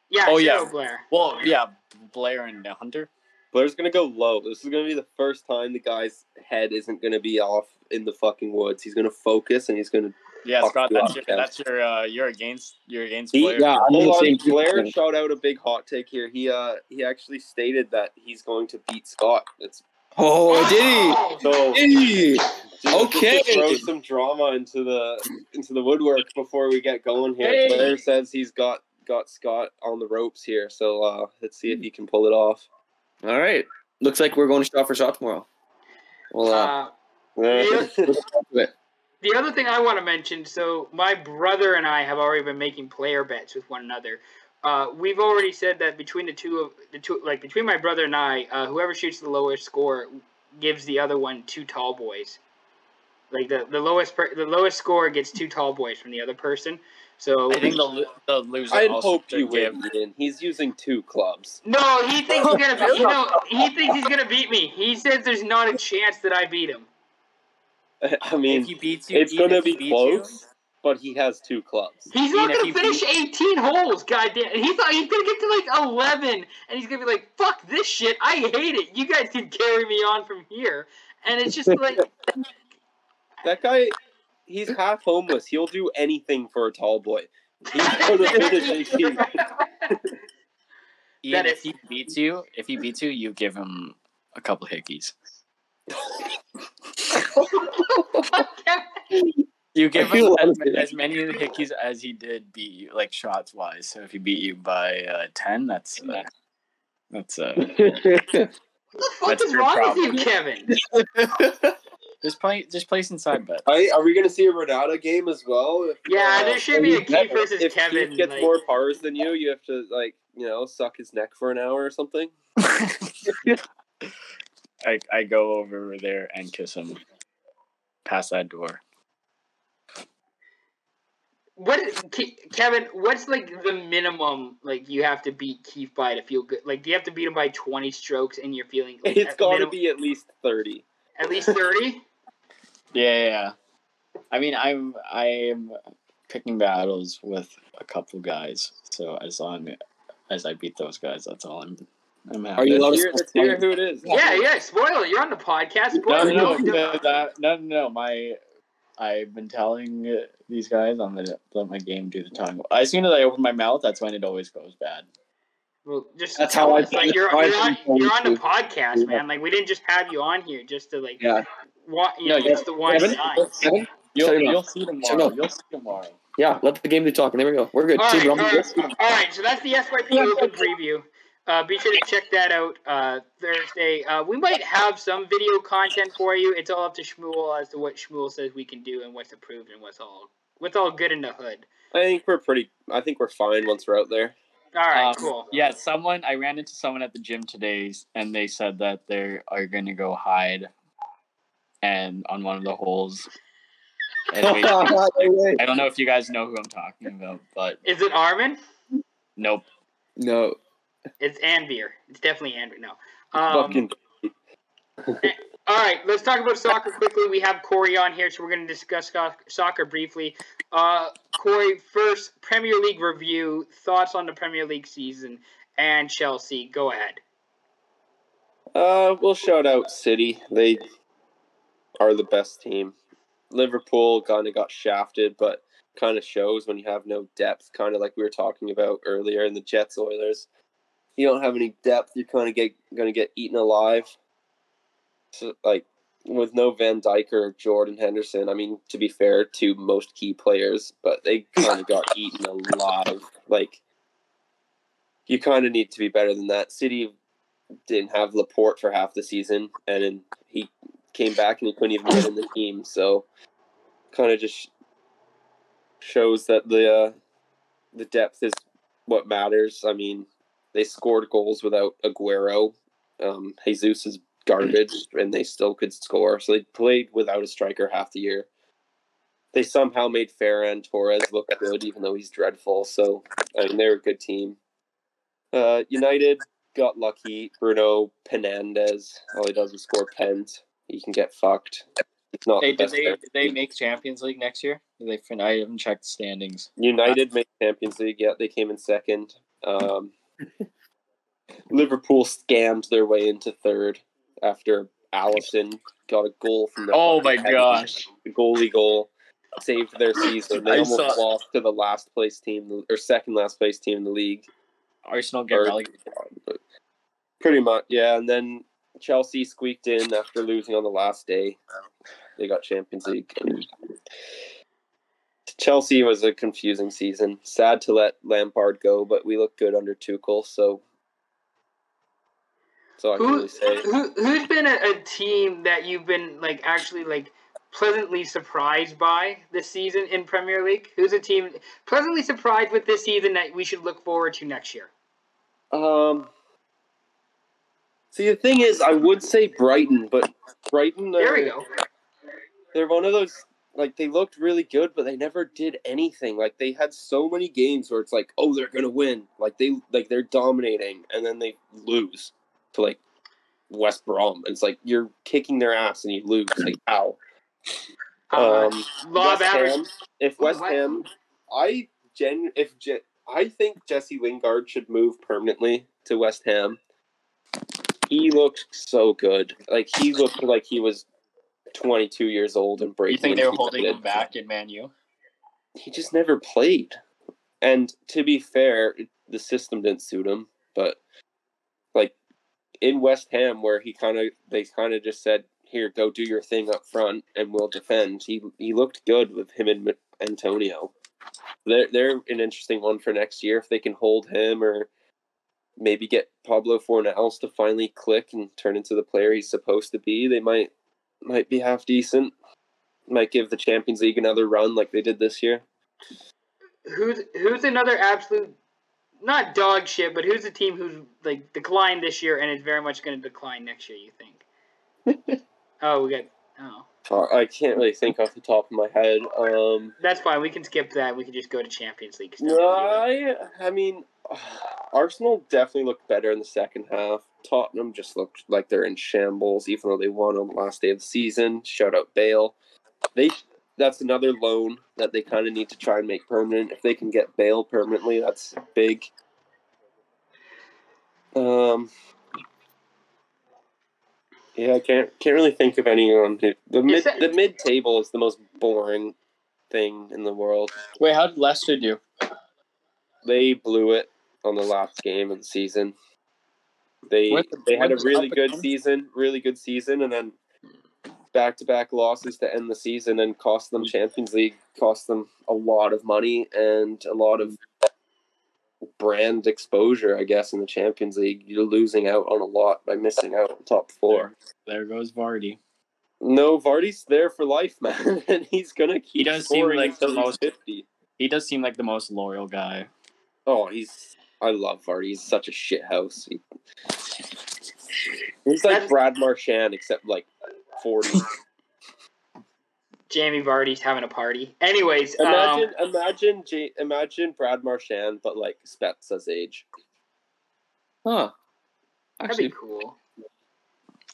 Yeah, Oh, yeah. yeah. Blair. Well, yeah, Blair and Hunter. Blair's gonna go low. This is gonna be the first time the guy's head isn't gonna be off in the fucking woods. He's gonna focus and he's gonna. Yeah, Scott, that's your, that's your, uh, you're against, you're against He- Blair. Yeah, I'm Hold on, Blair shot out a big hot take here. He uh he actually stated that he's going to beat Scott. It's Oh, did Oh! so he? Did he? just to Okay. throw some drama into the into the woodwork before we get going here. Hey. Blair says he's got got Scott on the ropes here, so uh let's see if he can pull it off. All right. Looks like we're going to shot for shot tomorrow. Well, uh, Uh, let's the other thing I want to mention, so my brother and I have already been making player bets with one another. Uh, we've already said that between the two of the two, like between my brother and I, uh, whoever shoots the lowest score gives the other one two tall boys. Like the, the lowest per, the lowest score gets two tall boys from the other person. So I think the, the loser I'd also hope you win. Ian. He's using two clubs. no, he thinks he's gonna beat. You know, he thinks he's gonna beat me. He says there's not a chance that I beat him. I mean, if he beats you, it's Ian, gonna be beats close, but he has two clubs. He's Ian, not gonna he finish 18 holes, goddamn. And he thought he's gonna get to like 11, and he's gonna be like, "Fuck this shit, I hate it. You guys can carry me on from here." And it's just like, That guy, he's half homeless. He'll do anything for a tall boy. He's gonna finish 18. Ian, That if he beats you, if he beats you, you give him a couple hickeys. You give him as, honestly ma- as many hickeys as he did beat you, like shots wise. So if he beat you by uh, ten, that's uh, that's uh, what the fuck That's is wrong problem. with you, Kevin? Just play just place inside bet. I, are we gonna see a Renata game as well? If, Yeah, uh, there should be a if- Keith versus if Kevin. Keith gets like- more pars than you, you have to like you know suck his neck for an hour or something. I I go over there and kiss him. Past that door. What, is- Ke- Kevin? What's like the minimum like you have to beat Keith by to feel good? Like, do you have to beat him by 20 strokes and you're feeling? Like, It's at got to be at least thirty. at least 30. Yeah, yeah, yeah. I mean, I'm I'm picking battles with a couple guys. So as long as I beat those guys, that's all I'm. I'm happy. Are you allowed to hear, who it is. Yeah, yeah. Spoil it. You're on the podcast. No, Spoil no, no, no, no, no, no. My, I've been telling uh, these guys I'm gonna let my game do the talking. As soon as I open my mouth, that's when it always goes bad. Well, just That's tell how I us. Like you're, you're, on, you're on the podcast, man. Like we didn't just have you on here just to like, Yeah. Wa- you No, know, yeah. just the one Kevin? time. Kevin? You'll, Shut him you'll see Shut him tomorrow. You'll see tomorrow. Yeah, let the game do talking. There we go. We're good. All, see, right, all, all right, So that's the SYP Open preview. Uh, be sure to check that out uh, Thursday. Uh, we might have some video content for you. It's all up to Shmuel as to what Shmuel says we can do and what's approved and what's all what's all good in the hood. I think we're pretty. I think we're fine once we're out there. All right, Um, cool. Yeah, someone I ran into someone at the gym today, and they said that they are going to go hide, and on one of the holes. And we- I don't know if you guys know who I'm talking about, but Is it Armin? nope. no. It's Anvir. It's definitely Anvir. No. Um, Fucking. All right, let's talk about soccer quickly. We have Corey on here, so we're going to discuss soccer briefly. Uh, Corey, first Premier League review, thoughts on the Premier League season and Chelsea. Go ahead. Uh, we'll shout out City. They are the best team. Liverpool kind of got shafted, but kind of shows when you have no depth. Kind of like we were talking about earlier in the Jets Oilers. You don't have any depth. You're kind of get gonna get eaten alive. So like with no Van Dijk or Jordan Henderson. I mean, to be fair to most key players, but they kind of got eaten a lot of like. You kind of need to be better than that. City didn't have Laporte for half the season, and he came back and he couldn't even get in the team. So, kind of just shows that the uh, the depth is what matters. I mean, they scored goals without Aguero. Um, Jesus is garbage, and they still could score. So they played without a striker half the year. They somehow made Ferran Torres look good, even though he's dreadful. So I mean, they're a good team. Uh, United got lucky. Bruno Penandes, all he does is score pens. He can get fucked. It's not Hey, the did they player. did they make Champions League next year? Did they? fin- I haven't checked the standings. United made Champions League. Yeah, they came in second. Um, Liverpool scammed their way into third after Alisson got a goal from the Oh my heaven. gosh. The goalie goal saved their season. They I almost saw- lost to the last place team or second last place team in the league. Arsenal get Or- relegated. Pretty much, yeah. And then Chelsea squeaked in after losing on the last day. They got Champions League. Chelsea was a confusing season. Sad to let Lampard go, but we look good under Tuchel, so so I can Who, really say. who who's been a, a team that you've been like actually like pleasantly surprised by this season in Premier League? Who's a team pleasantly surprised with this season that we should look forward to next year? Um. See, the thing is, I would say Brighton, but Brighton. There we go. they're one of those like they looked really good but they never did anything like they had so many games where it's like oh they're gonna win like they like they're dominating and then they lose to like west brom and it's like you're kicking their ass and you lose like how Uh, um West average. Ham, if west ham i gen if Je- i think jesse lingard should move permanently to west ham he looked so good like he looked like he was 22 years old and breaking You think they were holding him back in Man U? he just never played. And to be fair, the system didn't suit him. But like in West Ham, where he kind of they kind of just said, "Here, go do your thing up front, and we'll defend." He he looked good with him and Antonio. They're they're an interesting one for next year if they can hold him or maybe get Pablo Fornals to finally click and turn into the player he's supposed to be. They might might be half decent. Might give the Champions League another run like they did this year. Who's who's another absolute not dog shit, but who's a team who's like declined this year and is very much going to decline next year? You think? oh, we got. Oh, Uh, I can't really think off the top of my head. Um, that's fine. We can skip that. We can just go to Champions League. I, I mean, Arsenal definitely looked better in the second half. Tottenham just looked like they're in shambles, even though they won on the last day of the season. Shout out Bale. They that's another loan that they kind of need to try and make permanent. If they can get Bale permanently, that's big. Um. Yeah, I can't can't really think of anyone. Who, the mid that- the mid table is the most boring thing in the world. Wait, how did Leicester do? They blew it on the last game of the season. They the- they had a really good again? season, really good season, and then back to back losses to end the season and cost them Champions League, cost them a lot of money and a lot of brand exposure, I guess, in the Champions League. You're losing out on a lot by missing out on top four. There goes Vardy. No, Vardy's there for life, man, and he's gonna keep. He does seem like the most- fifty. He does seem like the most loyal guy. Oh, he's. I love Vardy. He's such a shit house. He, he's like Brad Marchand, except like forty. Jamie Vardy's having a party. Anyways, imagine, um, imagine, J- imagine Brad Marchand, but like Spezza's age. Huh. that'd Actually, be cool.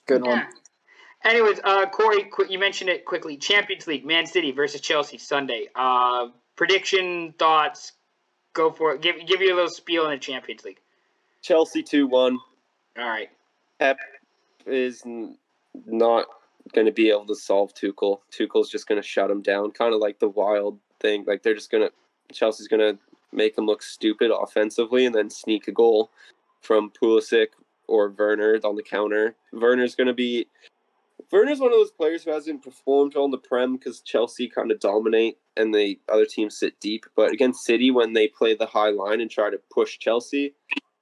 Good one. Anyways, uh, Corey, qu- you mentioned it quickly. Champions League, Man City versus Chelsea Sunday. Uh, prediction, thoughts. Go for it. Give give you a little spiel in the Champions League. Chelsea two one. All right. Pep is n- not going to be able to solve Tuchel. Tuchel's just going to shut him down, kind of like the wild thing. Like they're just going to Chelsea's going to make him look stupid offensively and then sneak a goal from Pulisic or Werner on the counter. Werner's going to be Werner's one of those players who hasn't performed in the Prem because Chelsea kind of dominate and the other teams sit deep. But against City, when they play the high line and try to push Chelsea,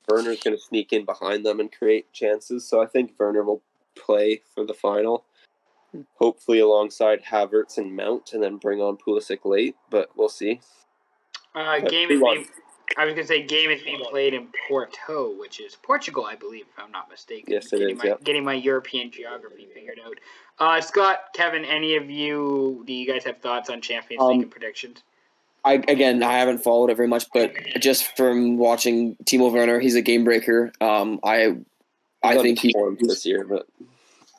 Werner's going to sneak in behind them and create chances. So I think Werner will play for the final, hopefully alongside Havertz and Mount, and then bring on Pulisic late. But we'll see. Uh, game is being, I was gonna say game is being played in Porto, which is Portugal, I believe, if I'm not mistaken. Yes, it getting is, My, yep. Getting my European geography figured out. Uh, Scott, Kevin, any of you? Do you guys have thoughts on Champions League Um, and predictions? I again, I haven't followed it very much, but just from watching Timo Werner, he's a game breaker. Um, I, I He's think he, underperformed this year, but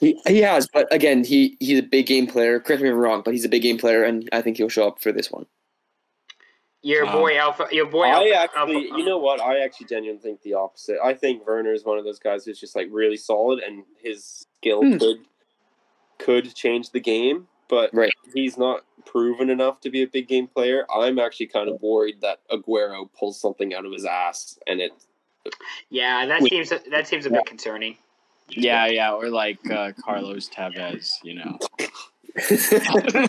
he he has, but again, he he's a big game player. Correct me if I'm wrong, but he's a big game player, and I think he'll show up for this one. Your um, boy Alpha. Your boy. I Alpha, actually, Alpha- you know what? I actually genuinely think the opposite. I think Werner is one of those guys who's just like really solid, and his skill Hmm. could could change the game, but Right. he's not proven enough to be a big game player. I'm actually kind of worried that Aguero pulls something out of his ass, and it. Yeah, that Wait. seems that seems a bit concerning. Yeah, yeah, or like uh, Carlos Tevez, you know.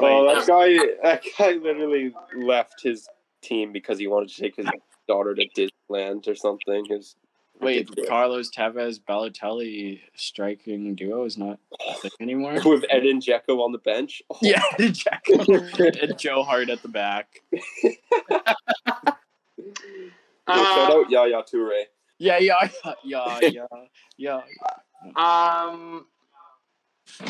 Oh, that guy! That guy literally left his team because he wanted to take his daughter to Disneyland or something. His Wait, Carlos Tevez Balotelli striking duo is not anymore. with Edin Dzeko on the bench. Oh, Yeah, Jack and Joe Hart at the back. shout Uh, out Yaya Toure. Yeah, yeah, yeah, yeah, yeah. Um,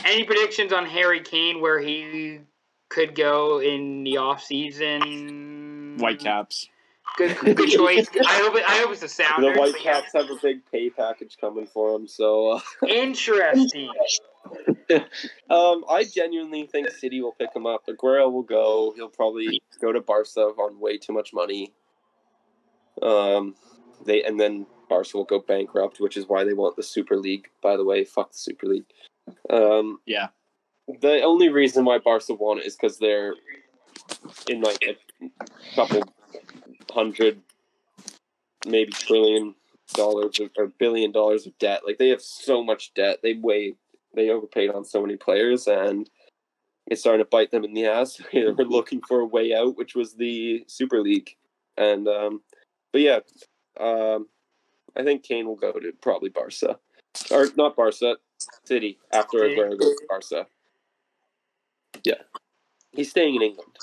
any predictions on Harry Kane where he could go in the off season? Whitecaps. Good, good choice. I hope it, I hope it's a The Sounders. but yeah. Whitecaps have a big pay package coming for him, so uh, Interesting. um, I genuinely think City will pick him up. Aguero will go. He'll probably go to Barca on way too much money. Um, they and then Barca will go bankrupt, which is why they want the Super League. By the way, fuck the Super League. Um, Yeah. the only reason why Barca want it is because they're in like a couple hundred, maybe trillion dollars or billion dollars of debt. Like they have so much debt. They way they overpaid on so many players, and it's starting to bite them in the ass. they were looking for a way out, which was the Super League, and um, but yeah, um, I think Kane will go to probably Barca, or not Barca, City after. Aguero goes to Barca. Yeah. He's staying in England.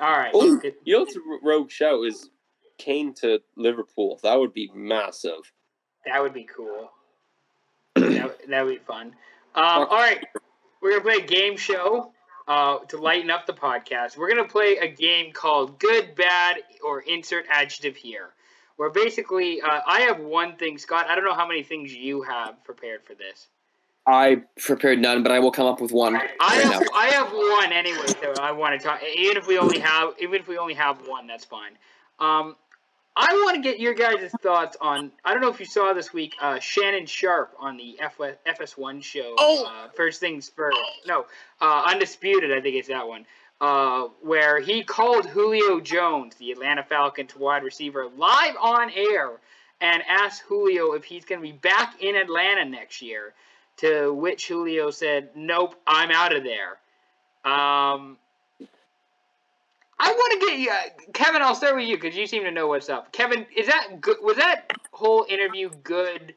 All right. Oh, Good. you know what's a rogue shout is Kane to Liverpool. That would be massive. That would be cool. that, that would be fun. Um, all right. We're going to play a game show uh, to lighten up the podcast. We're going to play a game called Good, Bad, or Insert Adjective Here. Where basically, uh, I have one thing. Scott, I don't know how many things you have prepared for this. I prepared none, but I will come up with one I right now. have, I have one anyway that I want to talk. Even if we only have, even if we only have one, that's fine. Um, I want to get your guys' thoughts on. I don't know if you saw this week, uh, Shannon Sharpe on the F- FS1 show. Oh! Uh, first things first. No, uh, Undisputed. I think it's that one. Uh, where he called Julio Jones, the Atlanta Falcons wide receiver, live on air and asked Julio if he's going to be back in Atlanta next year. To which Julio said, "Nope, I'm out of there." Um, I want to get you, uh, Kevin. I'll start with you because you seem to know what's up. Kevin, is that good? Was that whole interview good,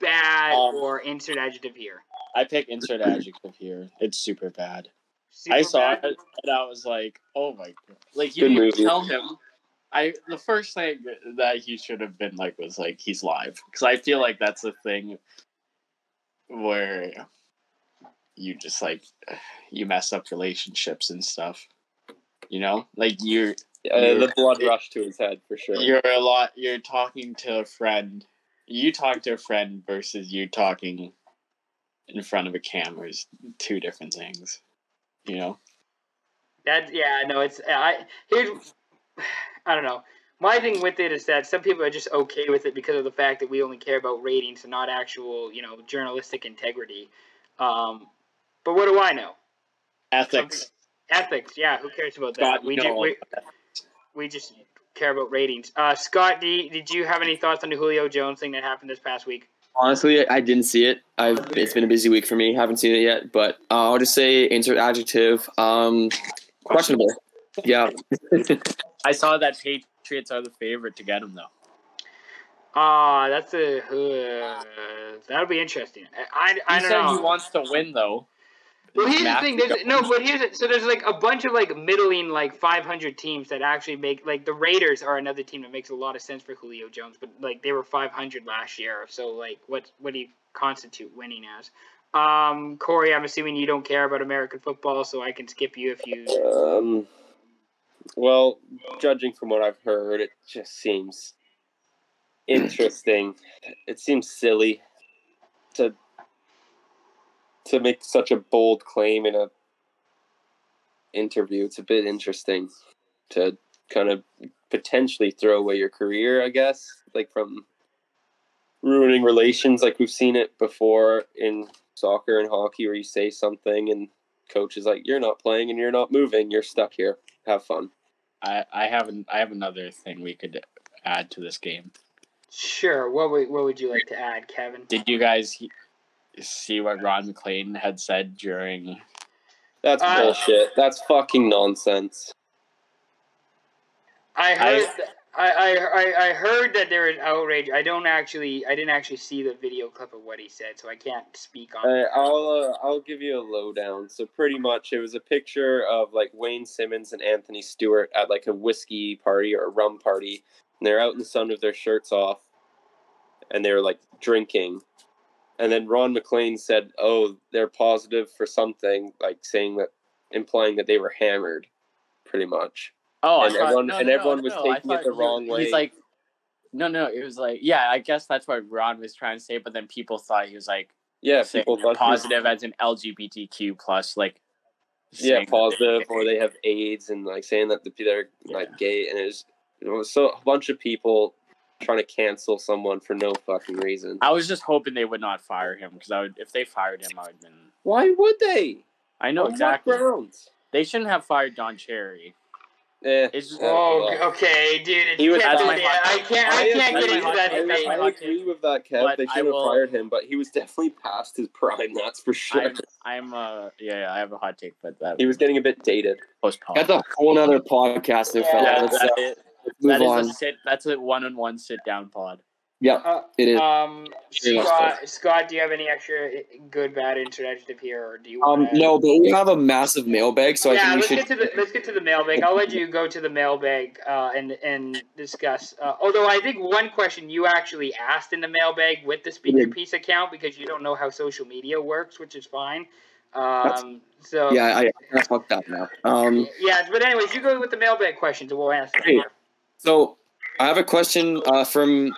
bad, Um, or insert adjective here? I pick insert adjective here. It's super bad. Super I saw bad? it and I was like, oh my god. Like you Good didn't movie. tell him. I the first thing that he should have been like was like he's live because I feel like that's a thing where you just like you mess up relationships and stuff. You know, like you're Uh, You're- the blood rushed to his head for sure. you're a lot. You're talking to a friend. You talk to a friend versus you talking in front of a camera is two different things. You know. That yeah, no, it's I here's I don't know. My thing with it is that some people are just okay with it because of the fact that we only care about ratings and not actual, you know, journalistic integrity. Um, but what do I know? Ethics. Ethics, yeah. Who cares about that? Scott, we you ju- we, we just care about ratings. Uh, Scott, you- did you have any thoughts on the Julio Jones thing that happened this past week? Honestly, I didn't see it. I've it's been a busy week for me. Haven't seen it yet, but uh, I'll just say insert adjective. Um, questionable. Yeah. I saw that Patriots are the favorite to get him though. Ah, that's a uh, that'll be interesting. I He I, I don't know. he wants to win though. Well, here's the thing. There's, no, but here's it. So there's like a bunch of like middling like 500 teams that actually make like the Raiders are another team that makes a lot of sense for Julio Jones, but like they were 500 last year. So like what what do you constitute winning as? Um, Corey, I'm assuming you don't care about American football, so I can skip you if you. Um, well, judging from what I've heard, it just seems interesting. It seems silly to to make such a bold claim in a interview. It's a bit interesting to kind of potentially throw away your career, I guess, like from ruining relations like we've seen it before in soccer and hockey where you say something and coach is like you're not playing and you're not moving you're stuck here have fun I I have an, I have another thing we could add to this game. Sure. What would what would you like to add, Kevin? Did you guys he- see what Ron MacLean had said during? that's Uh, bullshit that's fucking nonsense I heard. I, I, I, I heard that there was outrage. I don't actually. I didn't actually see the video clip of what he said, so I can't speak on. Uh, it. I'll uh, I'll give you a lowdown. So pretty much, it was a picture of like Wayne Simmonds and Anthony Stewart at like a whiskey party or a rum party, and they're out in the sun with their shirts off, and they were like drinking, and then Ron MacLean said, "Oh, they're positive for something," like saying that, implying that they were hammered, pretty much. Oh, And everyone- and everyone was taking it the he- wrong way. He's like, no, no, it was like, yeah, I guess that's what Ron was trying to say, but then people thought he was like Yeah, people thought positive as an LGBTQ plus, like yeah positive or they have AIDS and like saying that the they're like Yeah. gay and it's it was so a bunch of people trying to cancel someone for no fucking reason. I was just hoping they would not fire him because I would, if they fired him, I would have been. Why would they? I know On exactly. grounds? They shouldn't have fired Don Cherry. Eh, It's just- eh, Oh, well. okay, dude. It's He was- that's my there. hot I can't. I I- can't that's get into that take. That's my debate. hot I agree with that, Kev. But they I should have fired him, but he was definitely past his prime. That's for sure. I'm, I'm, uh, yeah, yeah, I have a hot take, but that He was getting a bit dated. postponed. That's a whole other podcast, Yeah, fella. Yeah, Let's, uh, that is, let's move that is on. a sit. That's a one-on-one sit-down pod. Yeah, Uh, it is. um, Scott, Scott, do you have any extra good, bad interactive here, or do you? Um, wanna- no, but we have a massive mailbag, so I think we let's should. get to the let's get to the mailbag. I'll let you go to the mailbag uh, and and discuss. Uh, although I think one question you actually asked in the mailbag with the speaker Yeah. piece account because you don't know how social media works, which is fine. Um, so Yeah, I, I fucked up now. Um, yeah, but anyways, you go with the mailbag questions and we'll answer. Hey. So I have a question uh, from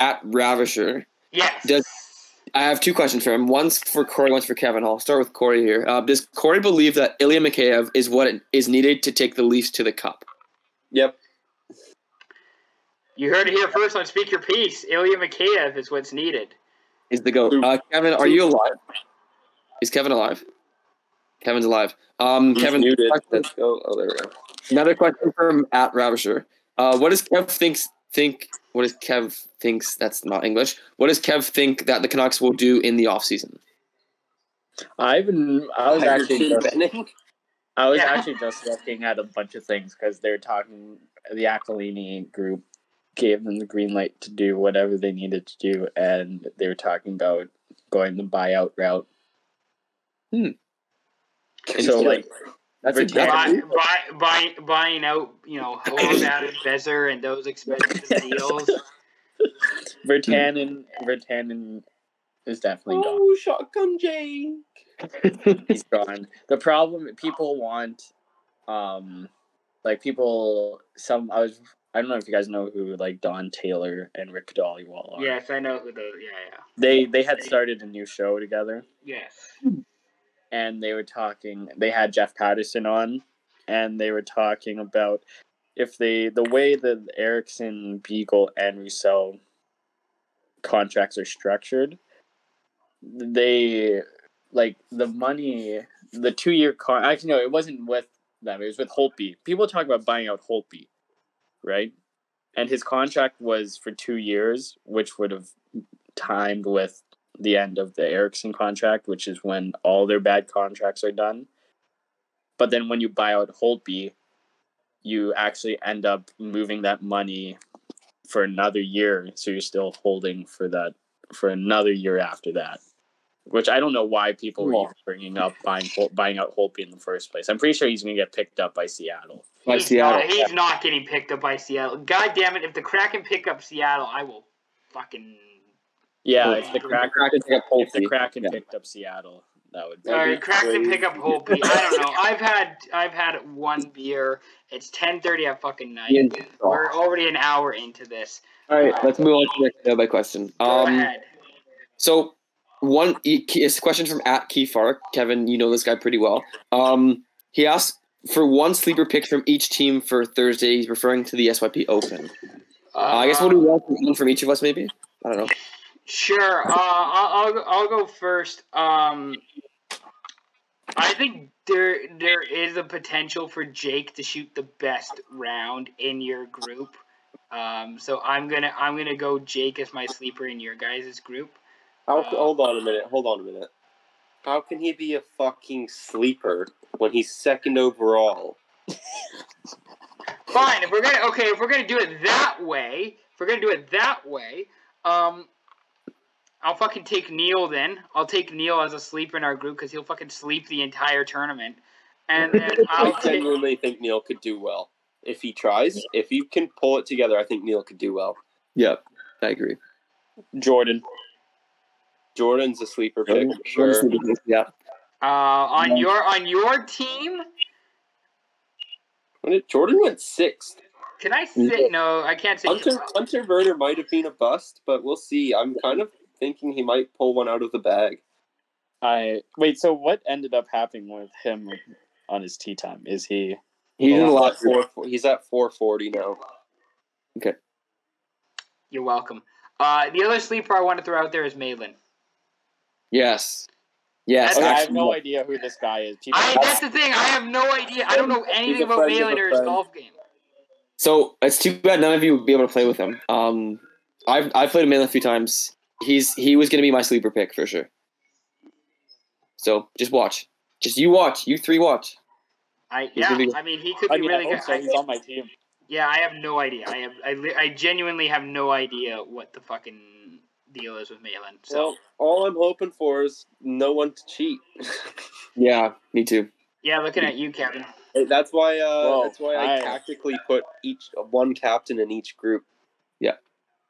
at Ravisher. Yes. Does- I have two questions for him. One's for Corey, one's for Kevin. I'll start with Corey here. Uh, does Corey believe that Ilya Mikheyev is what is needed to take the Leafs to the Cup? Yep. You heard it here first on Speak Your Piece. Ilya Mikheyev is what's needed. Is the goat? Uh, Kevin, are you alive? Is Kevin alive? Kevin's alive. Um, He's Kevin, muted. question- Let's go. Oh, there we go. Another question from at Ravisher. Uh, what does Kev thinks think? What does Kev thinks? That's not English. What does Kev think that the Canucks will do in the offseason? I've been. I was Tiger actually. Just, Benning? I was Yeah. actually just looking at a bunch of things because they're talking. The Aquilini group gave them the green light to do whatever they needed to do, and they were talking about going the buyout route. Hmm. So like, That's a, Virginia- that's Buy, buy, buy, buying out, you know, Horvat, Bezer, and those expensive deals. Virtanen, Virtanen is definitely gone. Oh, shotgun Jake. He's gone. The problem people want, um, like people. Some I was. I don't know if you guys know who like Don Taylor and Rick Dhaliwal are. Yes, I know who those. Yeah, yeah. They they had started a new show together, Yes. And they were talking. They had Jeff Paterson on, and they were talking about if they the way that Eriksson, Beagle, and Roussel contracts are structured, they like the money. The two year con. Actually, no, it wasn't with them. It was with Holtby. People talk about buying out Holtby, right? And his contract was for two years, which would have timed with the end of the Eriksson contract, which is when all their bad contracts are done. But then when you buy out Holtby, you actually end up moving that money for another year, so you're still holding for that for another year after that. Which I don't know why people were Well- bringing up buying Hol- buying out Holtby in the first place. I'm pretty sure he's going to get picked up by Seattle. By he's Seattle. Not, he's not getting picked up by Seattle. God damn it! If the Kraken pick up Seattle, I will fucking. Yeah, Well, if the the Kraken Kraken up if the Kraken Yeah. picked up Seattle, that would be All That'd right, be Kraken crazy. pick up Holtby. I don't know. I've had I've had one beer. It's ten thirty at fucking night. Ian, We're already an hour into this. All right, let's move on to the next question. Go Um, ahead. So one e- is a question from at Keyfark. Kevin, you know this guy pretty well. Um, he asked for one sleeper pick from each team for Thursday. He's referring to the SYP Open. Uh, I guess what do we want one from each of us, maybe? I don't know. Sure. Uh, I'll, I'll go- I'll go first. Um, I think there there is a potential for Jake to shoot the best round in your group. Um, so I'm gonna I'm gonna go Jake as my sleeper in your guys' group. How, hold on a minute. Hold on a minute. How can he be a fucking sleeper when he's second overall? Fine. If we're gonna okay, if we're gonna do it that way, if we're gonna do it that way, um, I'll fucking take Neil then. I'll take Neil as a sleeper in our group because he'll fucking sleep the entire tournament, and then I'll I take. genuinely think Neil could do well if he tries. If he can pull it together, I think Neil could do well. Yep, I agree. Jordan. Jordan's a sleeper pick, for sure. Yeah. Uh, on Yeah. your on your team, When it, Jordan went sixth. can I say no? I can't say. Hunter Hunter Werner might have been a bust, but we'll see. I'm kind of thinking he might pull one out of the bag. I wait. So what ended up happening with him on his tea time? Is he? He's in the He's last at four, he's at 440 now. Okay. You're welcome. Uh, the other sleeper I want to throw out there is Malin. Yes. Yes. That's- I have no idea who this guy is. I, that's the thing. I have no idea. I don't know anything about friend Malin or his golf game. So it's too bad none of you would be able to play with him. Um, I've I've played him a few times. He's he was gonna be my sleeper pick for sure. So just watch. Just you watch. You three watch. I He's yeah. be- I mean, he could be I mean, really I good. hope so. He's on my team. yeah, I have no idea. I have. I, I genuinely have no idea what the fucking deal is with Malin. So So all I'm hoping for is no one to cheat. Yeah, me too. yeah, looking at you, Kevin. that's why. Uh, Whoa, that's why I, I- tactically put each one captain in each group.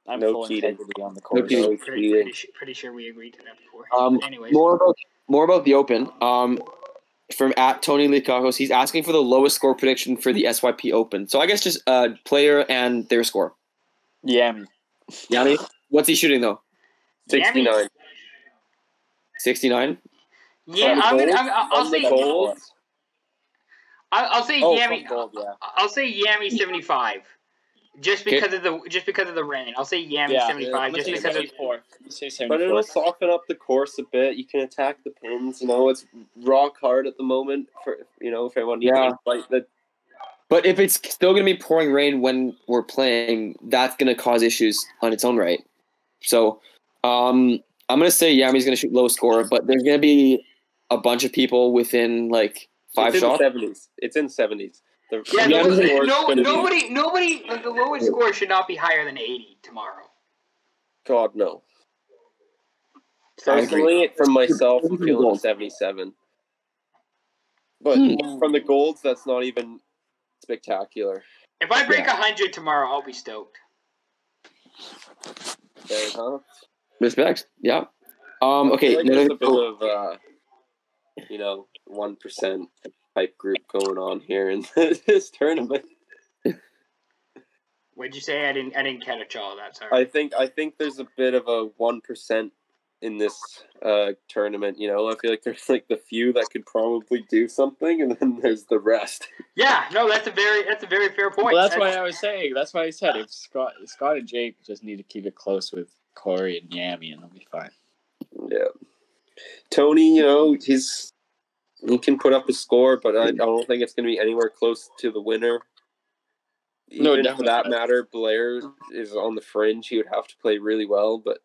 I'm No full cheating. integrity on the No course. cheating. No Pretty, cheating. pretty, pretty sure we agreed to that before. Um, Anyways, More about more about the Open. Um, from at Tony Likakos, he's asking for the lowest score prediction for the SYP Open. So I guess just uh player and their score. Yami. Yanni, what's he shooting though? 69. Sixty nine. yeah, I'm gonna, I'm, I'll from the say. goals, I'll, I'll say Oh, Yami. gold, yeah. I'll say Yami seventy five. Just Okay. because of the just because of the rain, I'll say Yami Yeah, seventy I'm five. gonna Just say because of 74. I'm gonna say But it'll soften up the course a bit. You can attack the pins. You know, it's rock hard at the moment for you know if everyone needs Yeah. to fight the But if it's still going to be pouring rain when we're playing, that's going to cause issues on its own right. So, um, I'm going to say Yami's going to shoot low score, but there's going to be a bunch of people within like five it's shots. in the seventies. It's in seventies. The Yeah, Yeah, no, this is- score is no, gonna be- nobody, nobody. Like the lowest score should not be higher than eighty tomorrow. God no. I agree. Personally, from myself, I'm From the feeling gold. 77. But Hmm. from the golds, that's not even spectacular. If I break a Yeah. hundred tomorrow, I'll be stoked. There, huh? Respect. Yeah. Um. I Okay. feel like another- there's a bit of, uh, you know, one percent type group going on here in this tournament. What'd you say? I didn't. I didn't catch all of that. Sorry. I think I think there's a bit of a one percent in this uh, tournament. You know, I feel like there's like the few that could probably do something, and then there's the rest. yeah. No, that's a very. That's a very fair point. Well, that's why I was saying. That's why I said if Scott, Scott and Jake just need to keep it close with Corey and Yami, and they'll be fine. Yeah, Tony, you know, he's he can put up a score, but I, I don't think it's going to be anywhere close to the winner. No, Even for that not. matter, Blair is on the fringe. He would have to play really well, but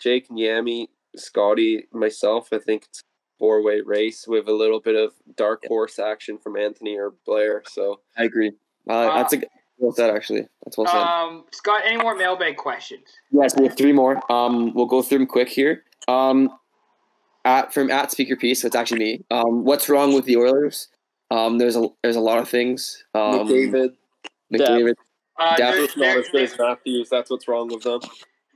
Jake and Yami, Scotty, myself. I think it's four way race with a little bit of dark horse action from Anthony or Blair. So I agree. Uh, Uh, that's a good- well said, actually. That's well said. Um, Scott, any more mailbag questions? Yes, we have three more. Um, we'll go through them quick here. Um, at from at speaker piece, so it's actually me. Um, what's wrong with the Oilers? Um, there's a there's a lot of things. Um, McDavid, McDavid. Uh, Depth they're, not as good as Matthews. That's what's wrong with them.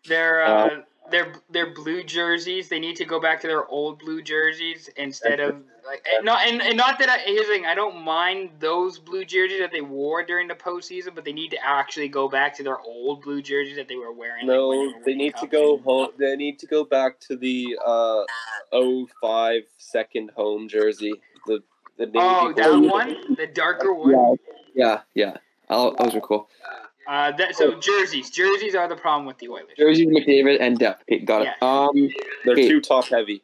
they're, uh, they're, they're blue jerseys. They need to go back to their old blue jerseys instead of like and not and, and not that I, here's the thing. I don't mind those blue jerseys that they wore during the postseason, but they need to actually go back to their old blue jerseys that they were wearing. No, were they winning need to go home. They need to go back to the uh, 05 second home jersey. The the navy Oh, that one, the darker one. Yeah, yeah. Oh, those were cool. Uh, that, so jerseys, jerseys are the problem with the Oilers. Jerseys, McDavid, and depth. Okay, got it. Yeah. Um, They're Okay. too top heavy.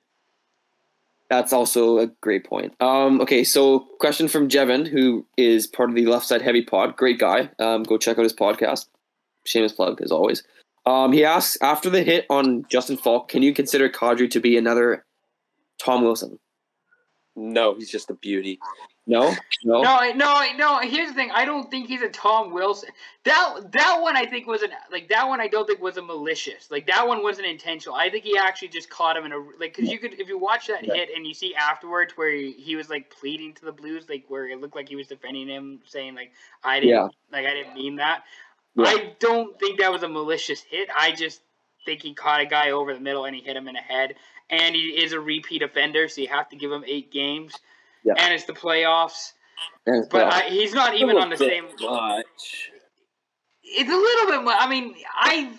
That's also a great point. Um, okay, so question from Jevin, who is part of the Left Side Heavy Pod. Great guy. Um, go check out his podcast. Shameless plug, as always. Um, he asks after the hit on Justin Faulk, can you consider Kadri to be another Tom Wilson? No, he's just a beauty. No, no. No, no, no. Here's the thing. I don't think he's a Tom Wilson. That that one I think was an like that one I don't think was a malicious. Like that one wasn't intentional. I think he actually just caught him in a like because you could if you watch that hit and you see afterwards where he, he was like pleading to the Blues like where it looked like he was defending him saying like I didn't Yeah. like I didn't mean that. Yeah. I don't think that was a malicious hit. I just think he caught a guy over the middle and he hit him in the head. And he is a repeat offender, so you have to give him eight games. Yeah. And it's the playoffs. But yeah. I, he's not even on the same. Much. It's a little bit. I mean, I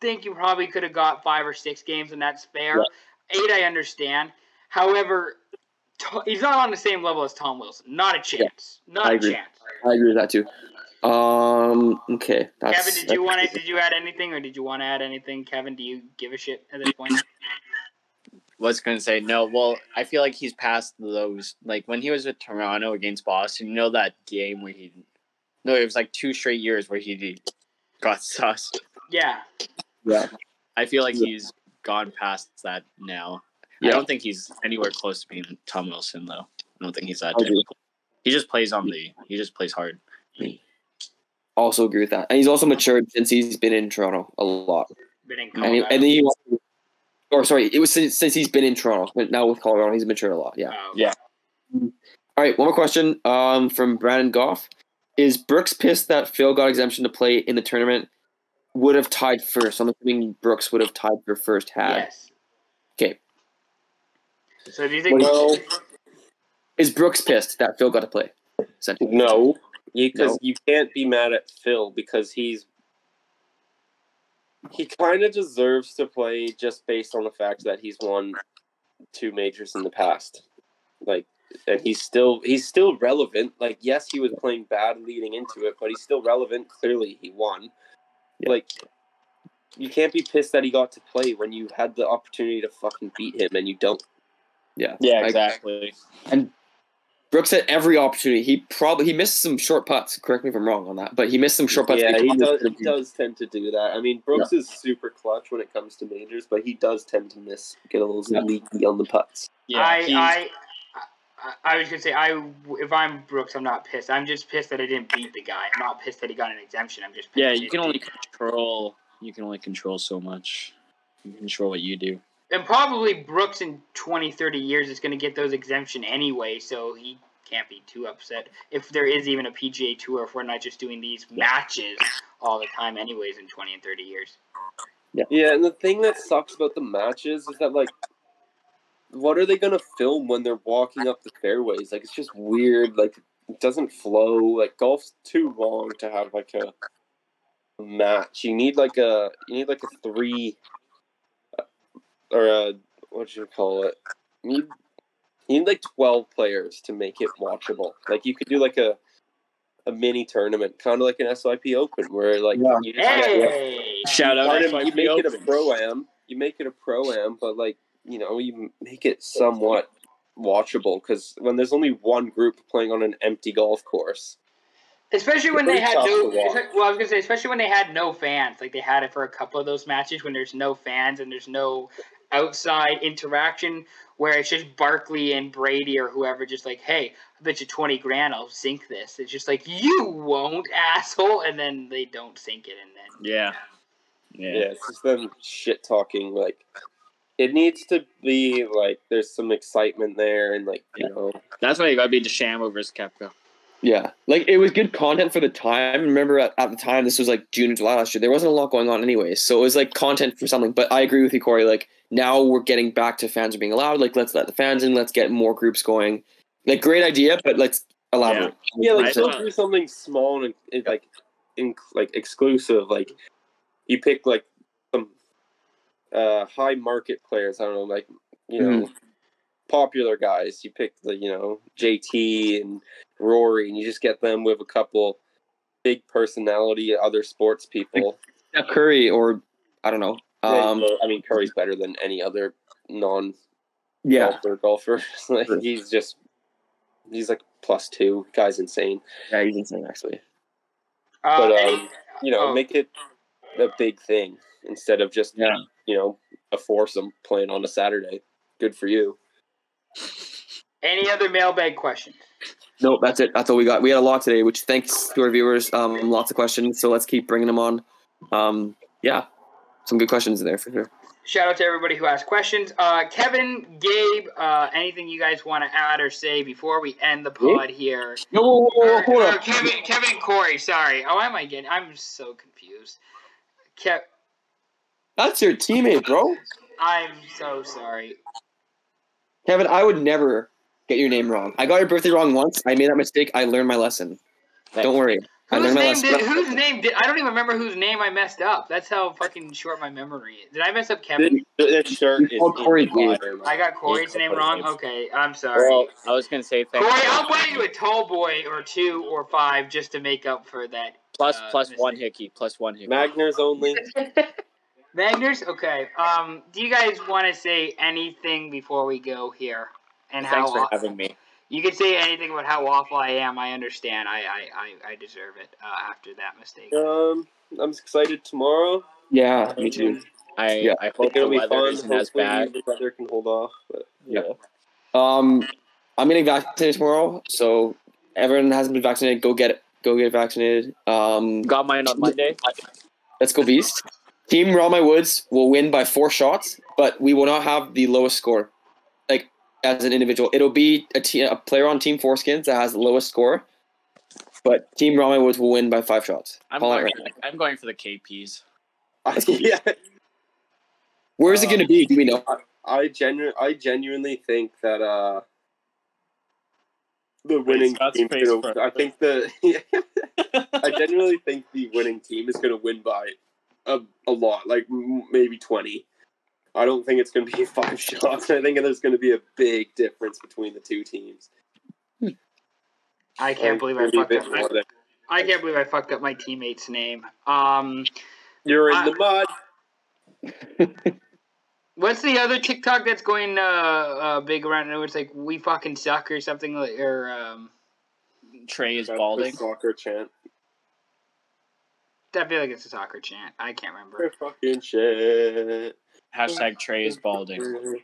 think you probably could have got five or six games, and that's fair. Eight, I understand. However, To- he's not on the same level as Tom Wilson. Not a chance. Not I a agree. chance. I agree with that too. Um, okay. Kevin, did you want to? Did you add anything, or did you want to add anything? Kevin, do you give a shit at this point? Was going to say no. Well, I feel like he's past those. Like when he was with Toronto against Boston, you know that game where he. No, it was like two straight years where he got sussed. Yeah. Yeah. I feel like Yeah. he's gone past that now. Yeah. I don't think he's anywhere close to being Tom Wilson though. I don't think he's that. I He just plays on the. He just plays hard. Also agree with that. And he's also matured since he's been in Toronto a lot. Been in And, he, and then he, or sorry, it was since, since he's been in Toronto, but now with Colorado, he's matured a lot. Yeah. Oh, Yeah. All right, one more question um, from Brandon Goff. Is Brooks pissed that Phil got exemption to play in the tournament? Would have tied first. I'm assuming Brooks would have tied for first had. Yes. Okay. So do you think? No, Is Brooks pissed that Phil got to play? Essentially. no, because No. you can't be mad at Phil because he's he kind of deserves to play just based on the fact that he's won two majors in the past. Like, and he's still he's still relevant. Like, yes, he was playing bad leading into it, but he's still relevant. Clearly, he won. Yeah. Like, you can't be pissed that he got to play when you had the opportunity to fucking beat him and you don't. Yeah. Yeah, I- exactly. Brooks had every opportunity. He probably he missed some short putts. Correct me if I'm wrong on that, but he missed some short putts. Yeah, he does, he does tend to do that. I mean, Brooks is super clutch when it comes to majors, but he does tend to miss, get a little Yeah. leaky on the putts. Yeah, I, I, I, I was gonna say I. If I'm Brooks, I'm not pissed. I'm just pissed that I didn't beat the guy. I'm not pissed that he got an exemption. I'm just. Pissed yeah. You can only control. You can only control so much. You can control what you do. And probably Brooks in 20, 30 years is going to get those exemption anyway, so he can't be too upset if there is even a PGA Tour. If we're not just doing these matches all the time, anyways, in 20 and 30 years. Yeah, yeah, and the thing that sucks about the matches is that like, what are they gonna film when they're walking up the fairways? Like, it's just weird. Like, it doesn't flow. Like, golf's too long to have like a, a match. You need like a you need like a three, or a what you call it? You need you need like twelve players to make it watchable. Like, you could do like a a mini tournament, kind of like an SYP Open, where like Yeah. you just get- Hey! Shout out Kind of, FYP you make it a pro am. You make it a pro am, but like you know, you make it somewhat watchable because when there's only one group playing on an empty golf course, Especially when they had no. Well, I was gonna say, especially when they had no fans. Like they had it for a couple of those matches when there's no fans and there's no outside interaction, where it's just Barkley and Brady or whoever just like, hey, I bet you twenty grand I'll sink this. It's just like you won't, asshole, and then they don't sink it, and then Yeah. Yeah. Yeah, it's just them shit talking. Like, it needs to be like there's some excitement there, and like you know, That's why you gotta be DeChambeau versus Koepka. Yeah, like it was good content for the time. Remember, at, at the time, this was like June or July last year. There wasn't a lot going on, anyways. So it was like content for something. But I agree with you, Corey. Like now we're getting back to fans are being allowed. Like let's let the fans in. Let's get more groups going. Like great idea, but let's elaborate. yeah, like don't do something small and, and like, in, like exclusive. Like, you pick like some uh high market players. I don't know, like you know, popular guys. You pick the you know JT and Rory, and you just get them with a couple big personality other sports people. Steph Curry or I don't know. Um, I mean, Curry's better than any other non yeah, golfer. Golfer, like he's just he's like plus two. Guy's insane. yeah, he's insane actually. uh, But, any- um, You know, Oh. make it a big thing instead of just Yeah. you know a foursome playing on a Saturday. Good for you. any other mailbag questions? No, that's it. That's all we got. We had a lot today, which thanks to our viewers. Um, lots of questions. So let's keep bringing them on. Um, yeah, some good questions in there for sure. Shout out to everybody who asked questions. Uh, Kevin, Gabe, uh, anything you guys want to add or say before we end the pod here? No, whoa, whoa, whoa, or. Kevin, Kevin Corey. Sorry. Oh, am I getting? I'm so confused. Kev, That's your teammate, bro. I'm so sorry. Kevin, I would never get your name wrong. I got your birthday wrong once. I made that mistake. I learned my lesson. Don't worry. I Whose name did? Whose name did? I don't even remember whose name I messed up. That's how fucking short my memory is. Did I mess up Kevin? That shirt is called Corey in Gabe. fire, man. I got Corey's name wrong. Okay, I'm sorry. Well, I was gonna say thank you. Corey, I'll buy you a tall boy or two or five just to make up for that. plus uh, plus one mistake. hickey, plus one hickey. Magners only. Magners, okay. Um, do you guys want to say anything before we go here? And Thanks how for aw- having me. you can say anything about how awful I am. I understand. I I, I, I deserve it uh, after that mistake. Um, I'm excited tomorrow. Yeah, me too. I Yeah. I I hope the it'll be weather fun. isn't as Hopefully bad. the weather can hold off. But Yeah. yeah. Um, I'm getting vaccinated tomorrow, so everyone hasn't been vaccinated. Go get it. Go get vaccinated. Um, Got mine on Monday. let's go Beast. Team Raw My Woods will win by four shots, but we will not have the lowest score. Like as an individual, it'll be a, te- a player on Team Foreskins that has the lowest score, but Team Raw My Woods will win by five shots. I'm going, right. I'm going for the KPs. I, yeah. Where is it going to be? Do we know? I genu- I genuinely think that uh the winning team. face Gonna. I think the I genuinely think the winning team is going to win by a, a lot, like m- maybe twenty. I don't think it's going to be five shots. I think there's going to be a big difference between the two teams. I can't believe I Maybe fucked up. more I, can't believe I fucked up my teammate's name. Um, You're in I- the mud. what's the other TikTok that's going uh, uh big around? It's like we fucking suck or something like or um. Trey is That's the balding. soccer chant. I feel like it's a soccer chant. I can't remember. We're fucking shit. Hashtag Trey is balding.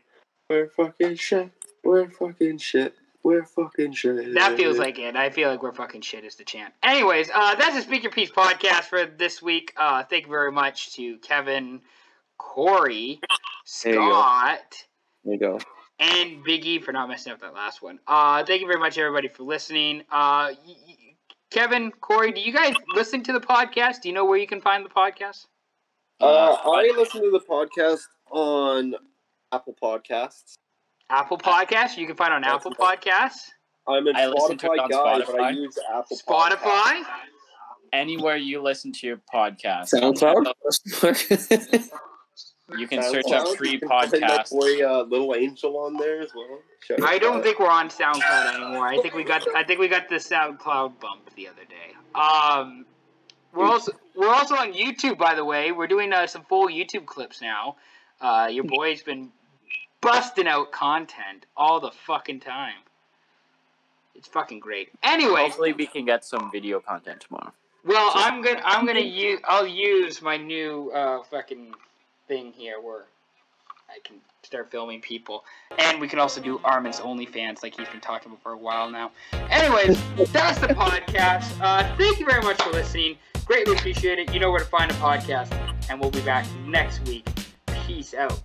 We're fucking shit. We're fucking shit. We're fucking shit. That feels like it. I feel like we're fucking shit is the chant. Anyways, uh, that's the Speak Your Piece podcast for this week. Uh, thank you very much to Kevin, Corey, There you go. Scott, There you go. and Biggie for not messing up that last one. Uh, thank you very much, everybody, for listening. Uh, y- y- Kevin, Corey, do you guys listen to the podcast? Do you know where you can find the podcast? Uh, I listen to the podcast on Apple Podcasts. Apple Podcasts. You can find on That's Apple. Podcasts, I'm a I listen to it Spotify on guy, but I Spotify. use Apple Podcasts. Spotify. Anywhere you listen to your podcast, SoundCloud. you can search up SoundCloud. free You can find my podcasts. boy, uh, Little Angel on there as well. Shout out I to don't that. think we're on SoundCloud anymore. I think we got I think we got the SoundCloud bump the other day. Um, we're also we're also on YouTube, by the way. We're doing uh, some full YouTube clips now. Uh, your boy's been busting out content all the fucking time. It's fucking great. Anyway, Hopefully, we can get some video content tomorrow. well, I'm gonna I'm gonna use I'll use my new uh, fucking thing here where I can start filming people, and we can also do Armin's OnlyFans like he's been talking about for a while now. Anyways, that's the podcast. Uh, thank you very much for listening. Greatly appreciate it. You know where to find a podcast, and we'll be back next week. Peace out.